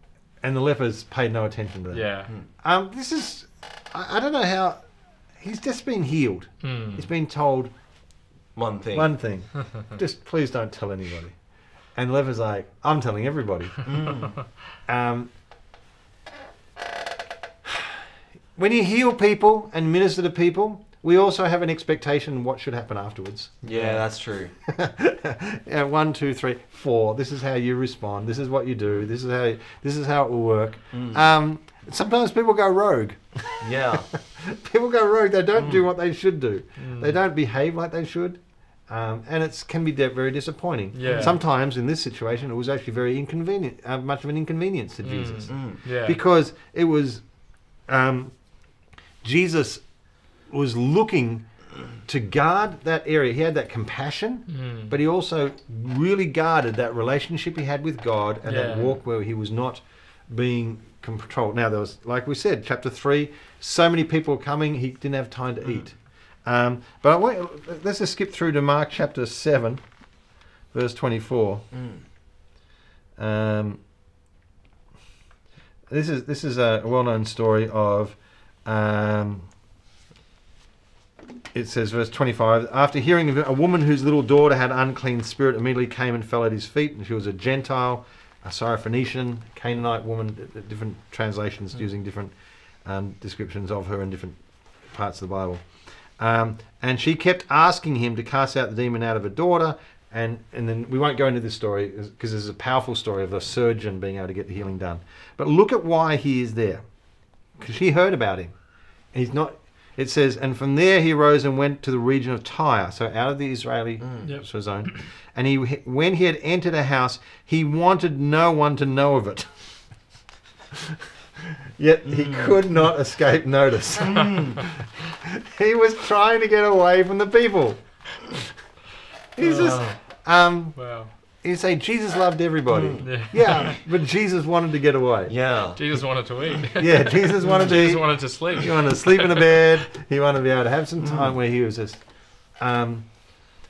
and the lepers paid no attention to that. Yeah. Um, this is. I, I don't know how. He's just been healed. Hmm. He's been told One thing. one thing. just please don't tell anybody. And the leper's like, I'm telling everybody. Um, when you heal people and minister to people, we also have an expectation what should happen afterwards. Yeah, that's true. yeah, one, two, three, four. This is how you respond. This is what you do. This is how this is how it will work. Um, sometimes people go rogue. Yeah. People go rogue. They don't Mm. do what they should do. They don't behave like they should, um, and it can be very disappointing. Yeah. Sometimes in this situation, it was actually very inconvenient, uh, much of an inconvenience to Mm. Jesus, Mm. Yeah. because it was um, Jesus was looking to guard that area. He had that compassion, Mm. but he also really guarded that relationship he had with God and that walk where he was not being controlled. Now, there was, like we said, chapter three, so many people were coming, he didn't have time to eat. Um, but I want, let's just skip through to Mark chapter 7, verse 24. Mm. Um, this is this is a well-known story of. Um, it says, verse 25, after hearing of a woman whose little daughter had unclean spirit immediately came and fell at his feet, and she was a Gentile, a Syrophoenician, Canaanite woman, different translations using different um, descriptions of her in different parts of the Bible. Um, and she kept asking him to cast out the demon out of her daughter. And, and then we won't go into this story because there's a powerful story of a surgeon being able to get the healing done. But look at why he is there. Because she heard about him. He's not. It says, and from there he rose and went to the region of Tyre, so out of the Israeli Yep. zone. And he, when he had entered a house, he wanted no one to know of it. Yet he mm. could not escape notice. Mm. he was trying to get away from the people. He's just, oh. um, Wow. you say Jesus loved everybody. Mm. Yeah. Yeah, but Jesus wanted to get away. Yeah. Jesus wanted to eat. Yeah, Jesus wanted to Jesus eat. wanted to sleep. He wanted to sleep in a bed. He wanted to be able to have some time where he was just. Um,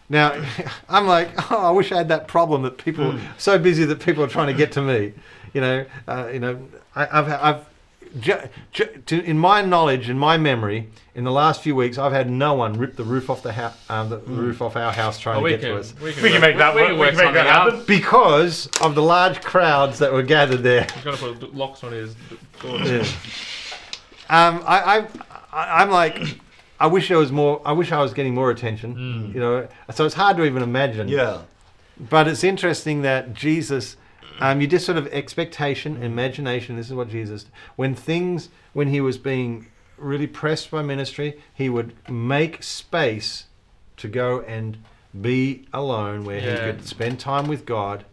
now, I'm like, oh, I wish I had that problem that people so busy that people are trying to get to me. You know, uh, you know, I, I've, I've, ju- ju- to, in my knowledge, in my memory, in the last few weeks, I've had no one rip the roof off the, hou- um, the roof off our house trying Oh, to we get can, to us we can, We can make that we work. We can make that happen. because of the large crowds that were gathered there. He's gonna put locks on his doors. Yeah. Um, I, I, I, I'm like, I wish there was more. I wish I was getting more attention. You know, so it's hard to even imagine. Yeah. But it's interesting that Jesus, um, you just sort of expectation, imagination. This is what Jesus. When things, when he was being really pressed by ministry, he would make space to go and be alone, where Yeah. he could spend time with God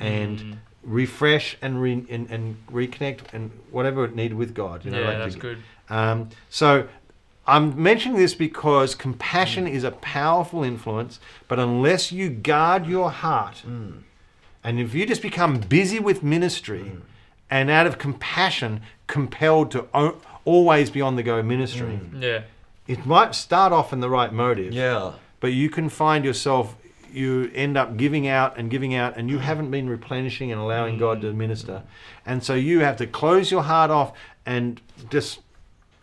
and Mm. refresh and, re- and and reconnect and whatever it needed with God. You know, yeah, like that's good. um, so I'm mentioning this because compassion is a powerful influence, but unless you guard your heart, and if you just become busy with ministry mm. and out of compassion compelled to o- always be on the go ministry, mm. Yeah. it might start off in the right motive, Yeah. but you can find yourself you end up giving out and giving out and you mm. haven't been replenishing and allowing God to minister. And so you have to close your heart off and just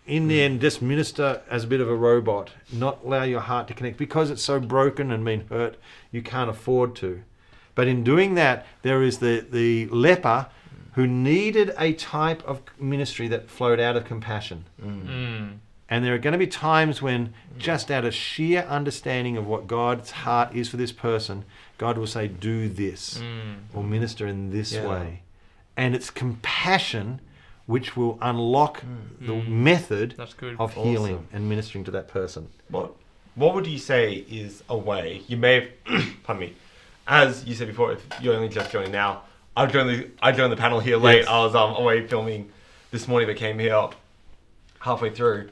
in the end just minister as a bit of a robot, not allow your heart to connect because it's so broken and been hurt, you can't afford to. But in doing that, there is the, the leper who needed a type of ministry that flowed out of compassion. Mm. And there are going to be times when, just out of sheer understanding of what God's heart is for this person, God will say, Do this Mm. or minister in this Yeah. way. And it's compassion which will unlock the Mm. method That's good. of healing and ministering to that person. What What would you say is a way you may have? pardon me. As you said before, if you're only just joining now, I joined the I joined the panel here late. Yes. I was um, away filming this morning, but came here halfway through.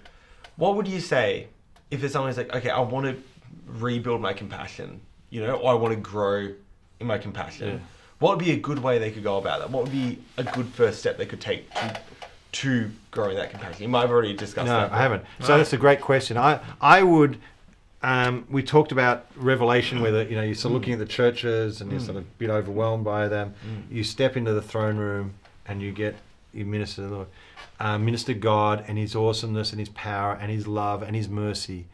What would you say if there's someone who's like, okay, I want to rebuild my compassion, you know, or I want to grow in my compassion? Yeah. What would be a good way they could go about that? What would be a good first step they could take to to growing that compassion? You might have already discussed No, that. I haven't. So No. that's a great question. I I would. Um, we talked about Revelation, where the, you know you're sort of looking at the churches and you're sort of a bit overwhelmed by them. You step into the throne room and you get you minister to the Lord, uh, minister God and His awesomeness and His power and His love and His mercy.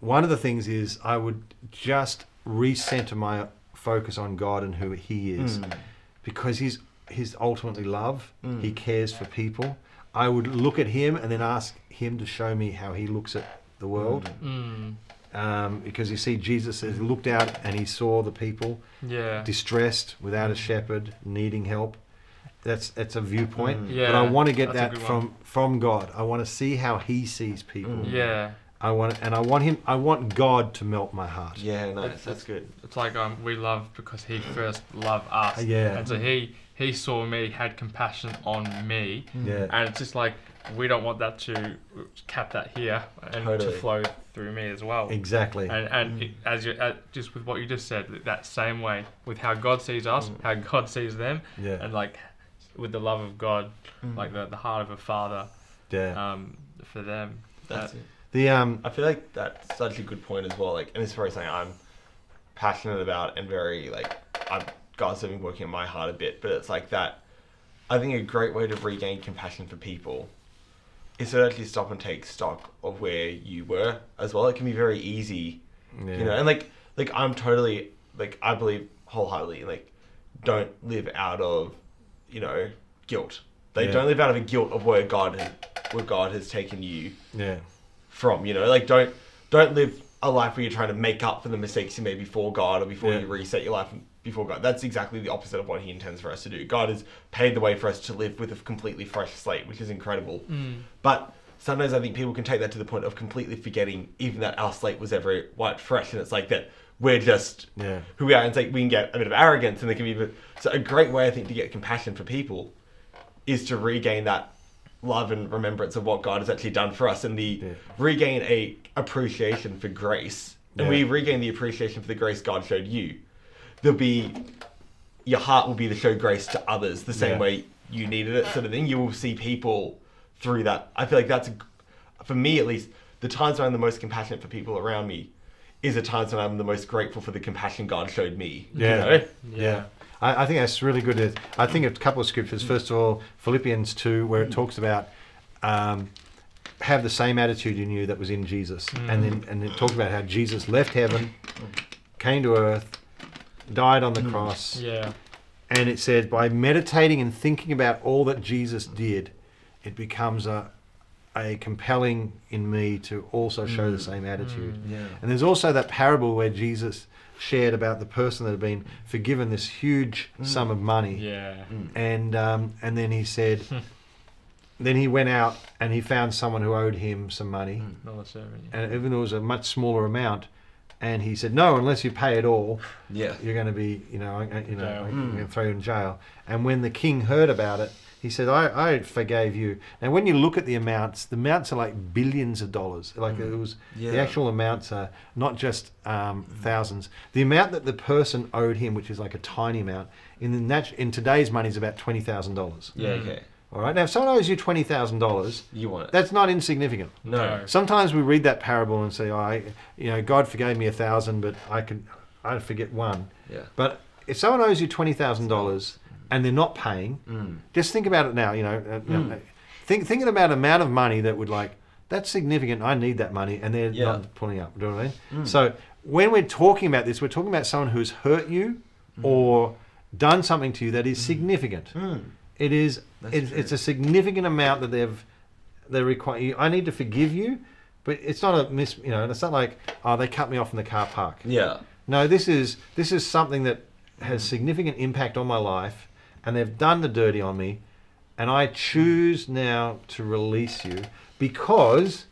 One of the things is I would just recenter my focus on God and who He is, Mm. because He's He's ultimately love. He cares for people. I would look at Him and then ask Him to show me how He looks at the world, Mm. Um, because you see, Jesus has looked out and He saw the people Yeah. distressed, without a shepherd, needing help. That's that's a viewpoint. Mm. Yeah, but I want to get that from one. from God. I want to see how He sees people. Mm. Yeah. I want and I want Him. I want God to melt my heart. Yeah, nice. It's- That's good. It's like um, we love because he first loved us. Yeah. And so he he saw me, had compassion on me, Yeah. and it's just like we don't want that to cap that here and to flow through me as well. Exactly. And and it, as you uh, just with what you just said, that same way with how God sees us, how God sees them, Yeah. and like with the love of God, Mm. like the, the heart of a father Yeah. um, for them. That's That- it. The um. I feel like that's such a good point as well. Like, and it's probably something I'm passionate about and very like I've God's been working on my heart a bit. But it's like that. I think a great way to regain compassion for people is to actually stop and take stock of where you were as well. It can be very easy, Yeah. you know. And like, like I'm totally like I believe wholeheartedly like don't live out of you know guilt. They Yeah. don't live out of a guilt of where God has, where God has taken you yeah. from. You know, like don't don't live a life where you're trying to make up for the mistakes you made before God or before Yeah. you reset your life before God. That's exactly the opposite of what He intends for us to do. God has paved the way for us to live with a completely fresh slate, which is incredible. Mm. But sometimes I think people can take that to the point of completely forgetting even that our slate was ever white fresh, and it's like that we're just Yeah. who we are. And it's like we can get a bit of arrogance, and there can be. a bit- So a great way I think to get compassion for people is to regain that love and remembrance of what God has actually done for us and the Yeah. regain a appreciation for grace. And Yeah. we regain the appreciation for the grace God showed you. There'll be your heart will be the show grace to others the same Yeah. way you needed it, sort of thing. You will see people through that. I feel like that's a, for me at least, the times when I'm the most compassionate for people around me is the times when I'm the most grateful for the compassion God showed me. you Yeah. know? Yeah. I, I think that's really good. I think a couple of scriptures. First of all, Philippians 2, where it talks about um, have the same attitude in you that was in Jesus. And then and then talks about how Jesus left heaven, came to earth, died on the mm. cross. yeah. And it said, by meditating and thinking about all that Jesus did, it becomes a, a compelling in me to also show the mm. same attitude. Mm. Yeah. And there's also that parable where Jesus shared about the person that had been forgiven this huge sum of money. Yeah. And, um, and then he said, then he went out and he found someone who owed him some money. Another. And even though it was a much smaller amount, and he said, no, unless you pay it all, Yeah. you're going to be, you know, I- I- you know, Jail. I'm going to throw you in jail. And when the king heard about it, he said, I, I forgave you. Now, when you look at the amounts, the amounts are like billions of dollars. Like it was, the actual amounts are not just um, thousands. The amount that the person owed him, which is like a tiny amount, in the nat- in today's money is about twenty thousand dollars. Yeah, okay. All right. Now, if someone owes you twenty thousand dollars, You want it. that's not insignificant. no. Sometimes we read that parable and say, oh, I, you know, God forgave me a thousand, but I can, I forget one. Yeah. But if someone owes you twenty thousand dollars and they're not paying, Mm. just think about it now. You know, uh, you know, think thinking about amount of money that would like that's significant. I need that money, and they're Yeah. not pulling up. Do you know what I mean? So when we're talking about this, we're talking about someone who's hurt you or done something to you that is significant. Mm. It is. It's, it's a significant amount that they've they require. I need to forgive you, but it's not a miss. You know, it's not like oh they cut me off in the car park. Yeah. No, this is this is something that has significant impact on my life, and they've done the dirty on me, and I choose now to release you because,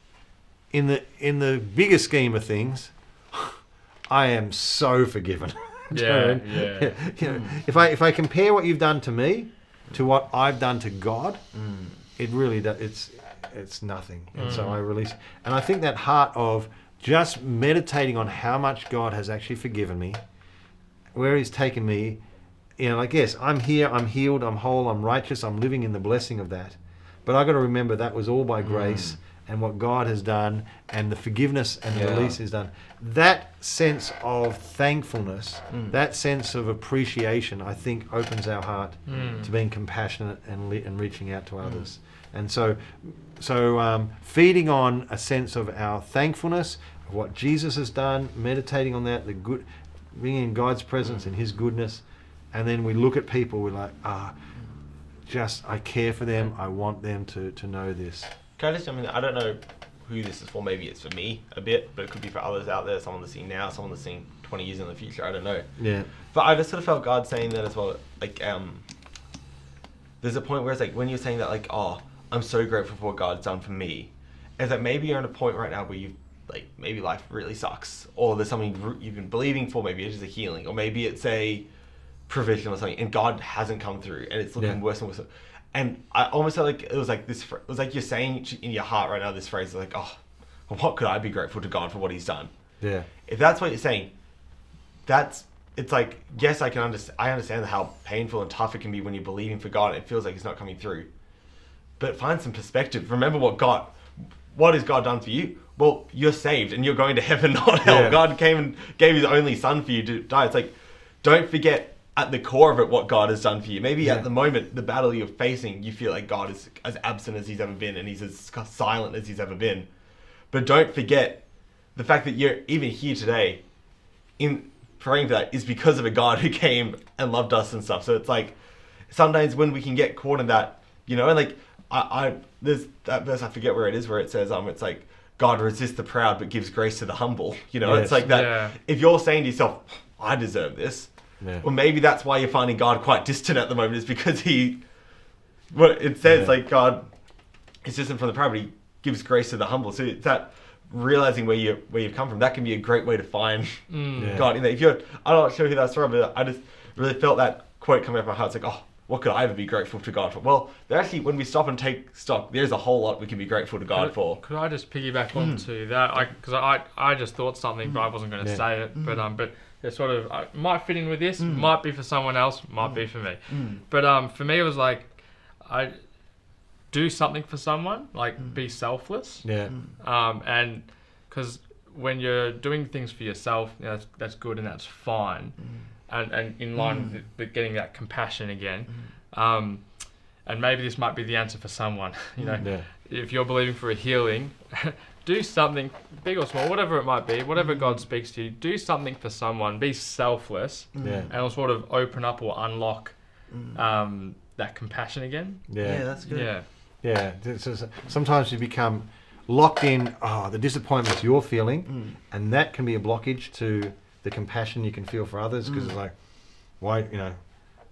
in the in the bigger scheme of things, I am so forgiven. Do you know what I Yeah, yeah. You know, If I if I compare what you've done to me to what I've done to God, mm. it really does. It's it's nothing. And so mm. I release, and I think that heart of just meditating on how much God has actually forgiven me, where He's taken me, you know, like yes, I'm here, I'm healed, I'm whole, I'm righteous, I'm living in the blessing of that. But I got to remember that was all by mm. grace and what God has done and the forgiveness and the Yeah. release is done. That sense of thankfulness, that sense of appreciation, I think opens our heart to being compassionate and, le- and reaching out to others. And so, so um, feeding on a sense of our thankfulness, of what Jesus has done, meditating on that, the good, being in God's presence and His goodness, and then we look at people, we're like, ah, just I care for them. I want them to to know this. Can I just, I mean, I don't know who this is for. Maybe it's for me a bit, but it could be for others out there. Someone listening now, someone listening 20 years in the future. I don't know. Yeah. But I just sort of felt God saying that as well. Like, um, there's a point where it's like when you're saying that, like, oh, I'm so grateful for what God's done for me. It's like maybe you're at a point right now where you've like maybe life really sucks, or there's something you've been believing for. Maybe it's just a healing, or maybe it's a provision or something, and God hasn't come through, and it's looking Yeah. worse and worse. And I almost felt like it was like this. It was like you're saying in your heart right now this phrase like, oh, what could I be grateful to God for what He's done? Yeah. if that's what you're saying, that's it's like yes, I can understand. I understand how painful and tough it can be when you're believing for God and it feels like it's not coming through. But find some perspective. Remember what God, what has God done for you? Well, you're saved and you're going to heaven, not hell. Yeah. God came and gave His only Son for you to die. It's like, don't forget at the core of it what God has done for you. Maybe Yeah. at the moment, the battle you're facing, you feel like God is as absent as He's ever been and He's as silent as He's ever been. But don't forget the fact that you're even here today in praying for that is because of a God who came and loved us and stuff. So it's like sometimes when we can get caught in that, you know, and like I, I there's that verse I forget where it is where it says um it's like God resists the proud but gives grace to the humble. You know, Yes. it's like that. Yeah. If you're saying to yourself, I deserve this, Yeah. well maybe that's why you're finding God quite distant at the moment is because he what it says Yeah. like God is distant from the proud, but he gives grace to the humble. So it's that realizing where you where you've come from. That can be a great way to find mm. Yeah. God. In that, if you're, I'm not sure who that's from, but I just really felt that quote coming out of my heart. It's like, oh, what could I ever be grateful to God for? Well, there actually, when we stop and take stock, there's a whole lot we can be grateful to God Could- for. Could I just piggyback onto hmm. that? Because I, I, just thought something, but I wasn't going to Yeah. say it. But hmm. um, but it sort of uh, might fit in with this. Hmm. Might be for someone else. Might be hmm. for me. Hmm. But um, for me, it was like, I do something for someone, like be selfless. Yeah. Um, and because when you're doing things for yourself, you know, that's, that's good and that's fine. And, and in line with, with getting that compassion again. Um, and maybe this might be the answer for someone. You know, Yeah. if you're believing for a healing, do something big or small, whatever it might be, whatever God speaks to you, do something for someone. Be selfless, mm. Yeah. and it'll sort of open up or unlock mm. um, that compassion again. Yeah. that's good. Yeah, Yeah, sometimes you become locked in. Oh, the disappointments you're feeling, mm. and that can be a blockage to the compassion you can feel for others because it's like, why, you know,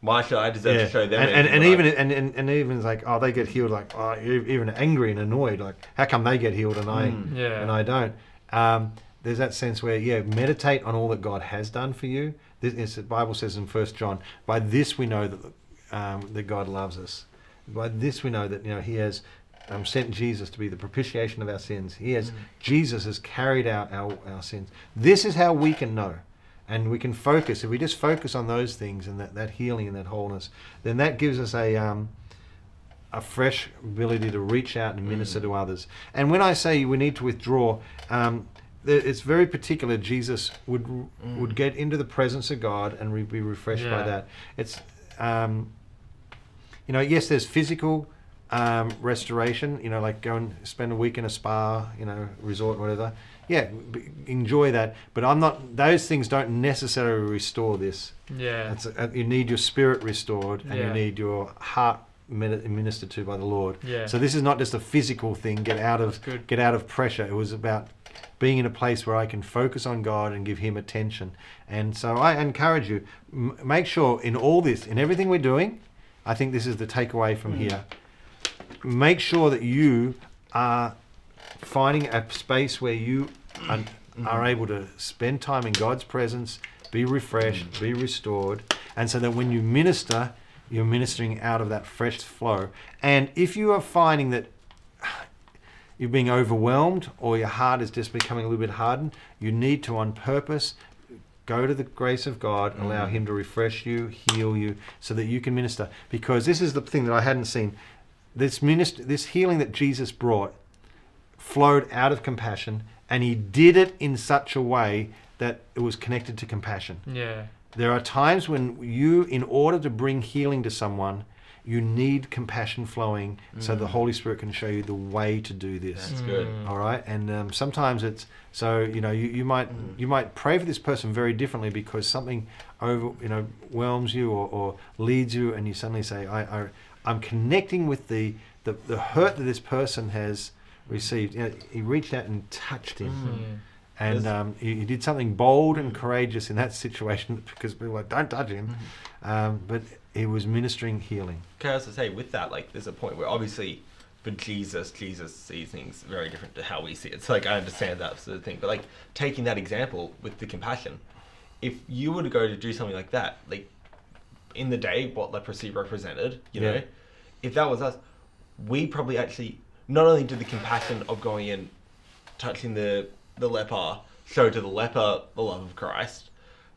Why should I deserve yeah. to show them? and, and, and even and, and, and even it's like, oh, they get healed. Like, oh, even angry and annoyed. Like, how come they get healed and I Mm. Yeah. and I don't? Um, there's that sense where yeah, meditate on all that God has done for you. This is, the Bible says in First John, by this we know that um, that God loves us. By this we know that you know He has um, sent Jesus to be the propitiation of our sins. He has Jesus has carried out our, our sins. This is how we can know. And we can focus. If we just focus on those things and that, that healing and that wholeness, then that gives us a um, a fresh ability to reach out and minister to others. And when I say we need to withdraw, um, it's very particular. Jesus would would get into the presence of God and re- be refreshed by that. It's um, you know, yes, there's physical um, restoration. You know, like go and spend a week in a spa, you know, resort, whatever. Yeah, enjoy that. But I'm not. Those things don't necessarily restore this. yeah, It's, uh, you need your spirit restored, and you need your heart ministered to by the Lord. Yeah. So this is not just a physical thing. Get out of get out of pressure. It was about being in a place where I can focus on God and give Him attention. And so I encourage you, m- make sure in all this, in everything we're doing, I think this is the takeaway from here. Make sure that you are finding a space where you are, are able to spend time in God's presence, be refreshed, mm. be restored, and so that when you minister, you're ministering out of that fresh flow. And if you are finding that you're being overwhelmed or your heart is just becoming a little bit hardened, you need to, on purpose, go to the grace of God, allow mm. Him to refresh you, heal you, so that you can minister. Because this is the thing that I hadn't seen. This minister, this healing that Jesus brought flowed out of compassion, and He did it in such a way that it was connected to compassion. yeah, There are times when you, in order to bring healing to someone, you need compassion flowing so the Holy Spirit can show you the way to do this. That's good. Mm. All right, and um, sometimes it's so you know you, you might Mm. you might pray for this person very differently because something over you know whelms you or, or leads you, and you suddenly say, I, I I'm connecting with the, the the hurt that this person has received. You know, he reached out and touched him. Mm. And um, he, he did something bold and courageous in that situation because people were like, don't touch him. Um, but he was ministering healing. Can I also say with that, like, there's a point where obviously for Jesus, Jesus sees things very different to how we see it. So like, I understand that sort of thing. But like, taking that example with the compassion, if you were to go to do something like that, like in the day, what leprosy represented, you Yeah. know, if that was us, we probably actually not only did the compassion of going and touching the the leper show to the leper the love of Christ,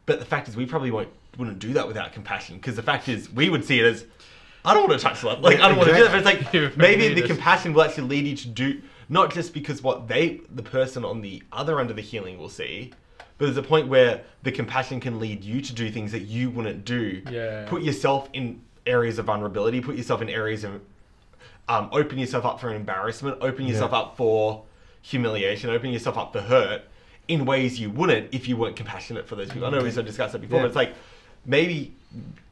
but the fact is we probably won't wouldn't do that without compassion because the fact is we would see it as I don't want to touch the leper. Like I don't want to do that. But it's like maybe the compassion will actually lead you to do not just because what they the person on the other end of the healing will see. But there's a point where the compassion can lead you to do things that you wouldn't do. Yeah. Put yourself in areas of vulnerability. Put yourself in areas of um, open yourself up for an embarrassment, open yourself Yeah. up for humiliation, open yourself up for hurt in ways you wouldn't if you weren't compassionate for those people. I know we sort of discussed that before, Yeah. but it's like maybe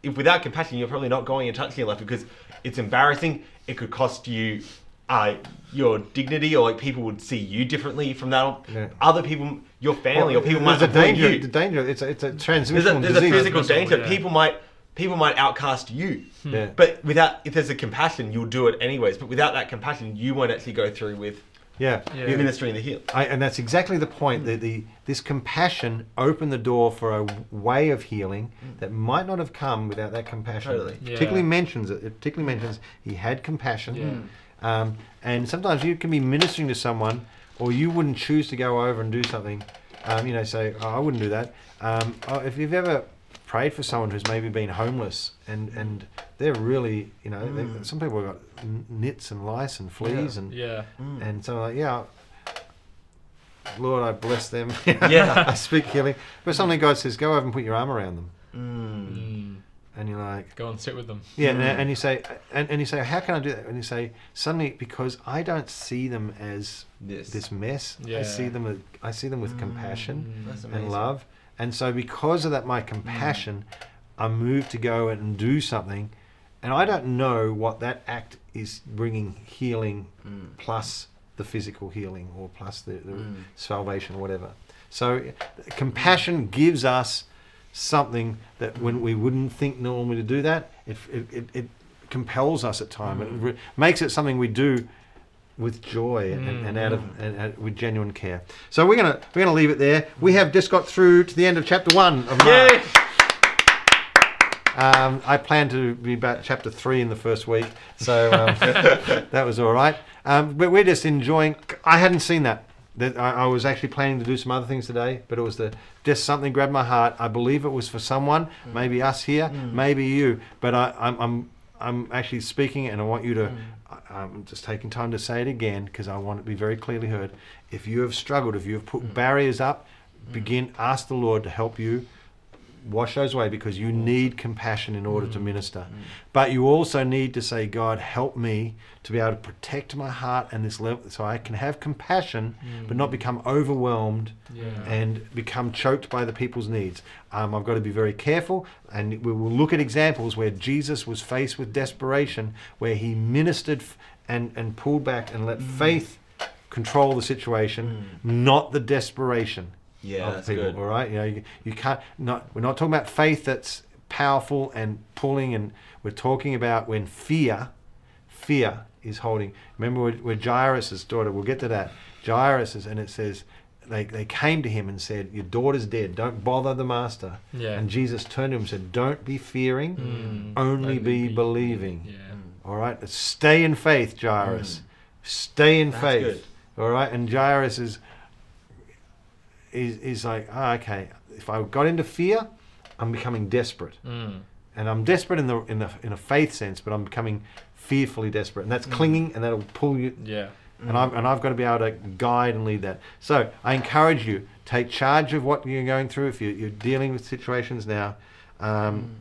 if without compassion, you're probably not going and touching your life because it's embarrassing. It could cost you uh, your dignity, or like people would see you differently from that. Yeah. Other people, your family, or people might there's a avoid danger. you The danger. It's a, it's a there's transmission a, there's a physical danger. yeah. People might people might outcast you. Yeah. But without if there's a compassion, you'll do it anyways. But without that compassion, you won't actually go through with Yeah. Yeah. You- ministering the heal. I, and that's exactly the point. The, the this compassion opened the door for a way of healing that might not have come without that compassion. Totally. Yeah. particularly mentions it. It particularly mentions he had compassion. Yeah. Um, and sometimes you can be ministering to someone, or you wouldn't choose to go over and do something. Um, you know, say, oh, I wouldn't do that. Um, oh, if you've ever prayed for someone who's maybe been homeless and, and they're really, you know, they, Mm. some people have got nits and lice and fleas and Yeah. and so like, yeah, Lord, I bless them. Yeah. I speak healing. But suddenly God says, go over and put your arm around them. Mm. Mm. And you're like, Go and sit with them. yeah, and, Mm. and you say, and, and you say, how can I do that? And you say, suddenly, because I don't see them as This. this mess. I see them. With, I see them with Mm. compassion and love. And so, because of that, my compassion, I'm moved to go and do something. And I don't know what that act is bringing healing Mm. plus the physical healing or plus the, the Mm. salvation or whatever. So, compassion gives us something that when we wouldn't think normally to do that, it, it, it, compels us at time. It re- makes it something we do with joy and, and out of and, and with genuine care. So we're gonna we're gonna leave it there. We have just got through to the end of chapter one of Mark. Yay! Um, I plan to be about chapter three in the first week, so um, that was all right. Um, but we're just enjoying. I hadn't seen that. That I, I was actually planning to do some other things today, but it was the just something grabbed my heart. I believe it was for someone, maybe us here, maybe you. But I, I'm I'm I'm actually speaking, and I want you to. Mm. I- I'm just taking time to say it again because I want it to be very clearly heard. If you have struggled, if you have put mm. barriers up, mm. begin ask the Lord to help you wash those away because you mm. need compassion in order to mm. minister. Mm. But you also need to say, God, help me to be able to protect my heart and this level so I can have compassion but not become overwhelmed Yeah. and become choked by the people's needs. Um, I've got to be very careful, and we will look at examples where Jesus was faced with desperation, where he ministered and, and pulled back and let faith control the situation, not the desperation Yeah, of that's people. good. All right, you know, you, you can't. Not we're not talking about faith that's powerful and pulling, and we're talking about when fear, fear is holding. Remember, where, where Jairus' daughter. We'll get to that. Jairus and it says. They, they came to him and said, Your daughter's dead. Don't bother the master. Yeah. And Jesus turned to him and said, Don't be fearing, Mm. only, Only be, be believing. Yeah. All right, stay in faith, Jairus. Stay in That's faith. good. All right, and Jairus is is is like, oh, okay. If I got into fear, I'm becoming desperate, Mm. and I'm desperate in the in the in a faith sense, but I'm becoming fearfully desperate, and that's clinging, and that'll pull you. Yeah. And I've and I've got to be able to guide and lead that. So I encourage you take charge of what you're going through. If you, you're dealing with situations now, um,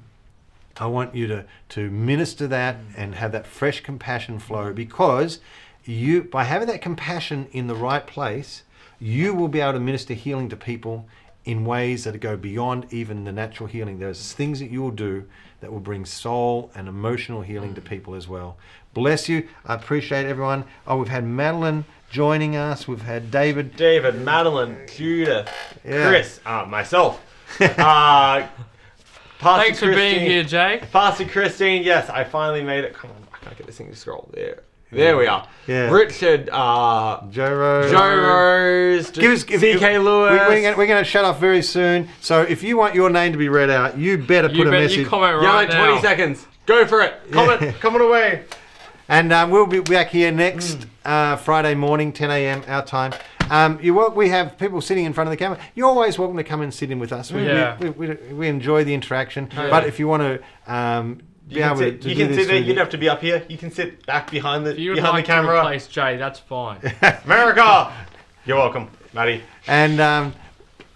I want you to, to minister that and have that fresh compassion flow because you by having that compassion in the right place, you will be able to minister healing to people in ways that go beyond even the natural healing. There's things that you will do that will bring soul and emotional healing to people as well. Bless you. I appreciate everyone. Oh, we've had Madeline joining us. We've had David. David, Madeline, Judith, Yeah. Chris, uh, myself. uh, Pastor Thanks for being here, Jay. Pastor Christine, yes, I finally made it. Come on, I can't get this thing to scroll. There. There we are. Yeah. Richard, uh, Joe Rose. Joe Rose, Give us, if- CK if- Lewis. We, we're, gonna, shut off very soon. So if you want your name to be read out, you better You put a bet message. you comment yeah, right like 20 now. seconds. Go for it. Comment, comment away. And um, we'll be back here next uh, Friday morning, 10 a.m. our time. Um, you wel- we have people sitting in front of the camera. You're always welcome to come and sit in with us. We, Yeah. we, we, we, we enjoy the interaction. Yeah. But if you want to um, be You can able sit, to, you do can this sit there. You'd have to be up here. You can sit back behind the If you would behind like the to camera. replace Jay, that's fine. America. You're welcome, Maddie. and um,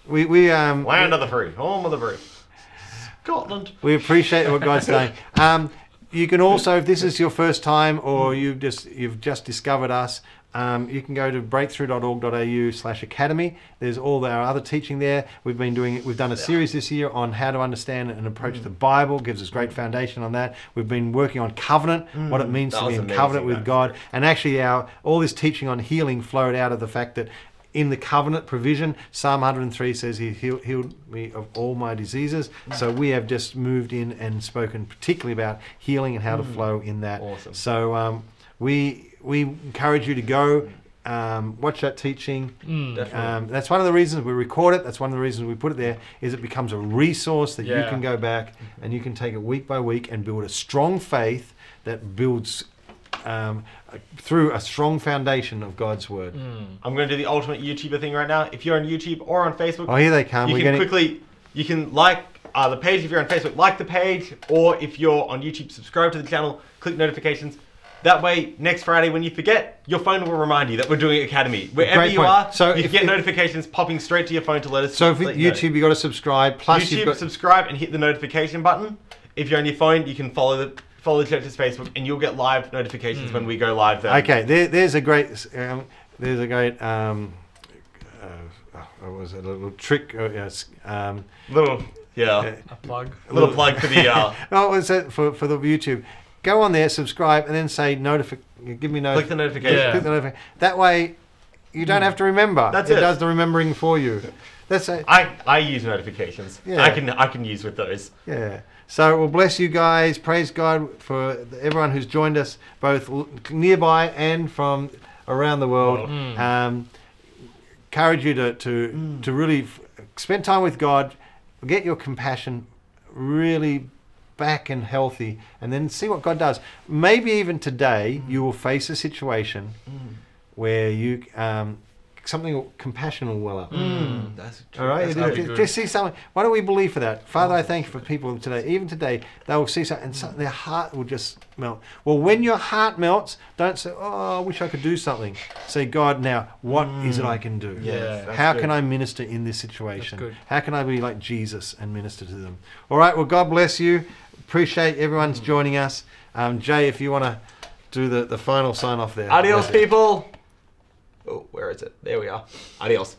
we we um, Land of the free, home of the free. Scotland. We appreciate what God's doing. Um, you can also, if this is your first time or you've just you've just discovered us, um, you can go to breakthrough.org.au slash academy. There's all our other teaching there. We've been doing we've done a series this year on how to understand and approach Mm. the Bible. Gives us great foundation on that. We've been working on covenant, what it means Mm. That to be in amazing, covenant with God, and actually our all this teaching on healing flowed out of the fact that in the covenant provision, Psalm 103 says He healed, healed me of all my diseases. So we have just moved in and spoken particularly about healing and how to flow in that. Awesome. So um, we we encourage you to go um, watch that teaching. Definitely. Um, that's one of the reasons we record it. That's one of the reasons we put it there. Is it becomes a resource that you can go back and you can take it week by week and build a strong faith that builds um, uh, through a strong foundation of God's word. I'm going to do the ultimate YouTuber thing right now. If you're on YouTube or on Facebook, Oh, here they come. you We're can getting- quickly you can like uh, the page if you're on Facebook, like the page, or if you're on YouTube, subscribe to the channel, click notifications. That way, next Friday when you forget, your phone will remind you that we're doing Academy. Wherever Great you point. are, So you get you- notifications popping straight to your phone to let us. So for let you know. YouTube, you got to subscribe. Plus, you've YouTube, got subscribe and hit the notification button. If you're on your phone, you can follow the follow the church's Facebook, and you'll get live notifications when we go live. There. okay. There, there's a great. Um, there's a great. Um, uh, oh, what was it? A little trick. Uh, yes. Um, Little, yeah, A plug. a little plug for the. Uh, oh, what's that for for the YouTube? Go on there, subscribe, and then say notify. Give me notification. click the notification. Yeah. Click the notification. That way, you don't have to remember. That's it. it. does the remembering for you. That's a, I, I use notifications. Yeah. I can I can use with those. Yeah. So we'll bless you guys. Praise God for everyone who's joined us, both nearby and from around the world. Mm. Um, encourage you to to, to really spend time with God, get your compassion really back and healthy, and then see what God does. Maybe even today Mm. you will face a situation mm. where you um, something compassion will well up. Mm. Mm. That's All right, That's just, just- see something. Why don't we believe for that, Father? I thank you for people today. Even today, they will see something, and some, their heart will just melt. Well, when your heart melts, don't say, "Oh, I wish I could do something." Say, "God, now what is it I can do? Yeah, that's How good. can I minister in this situation? How can I be like Jesus and minister to them?" All right. Well, God bless you. Appreciate everyone's joining us. Um, Jay, if you want to do the, the final sign off there. Adios, people. Oh, where is it? There we are. Adios.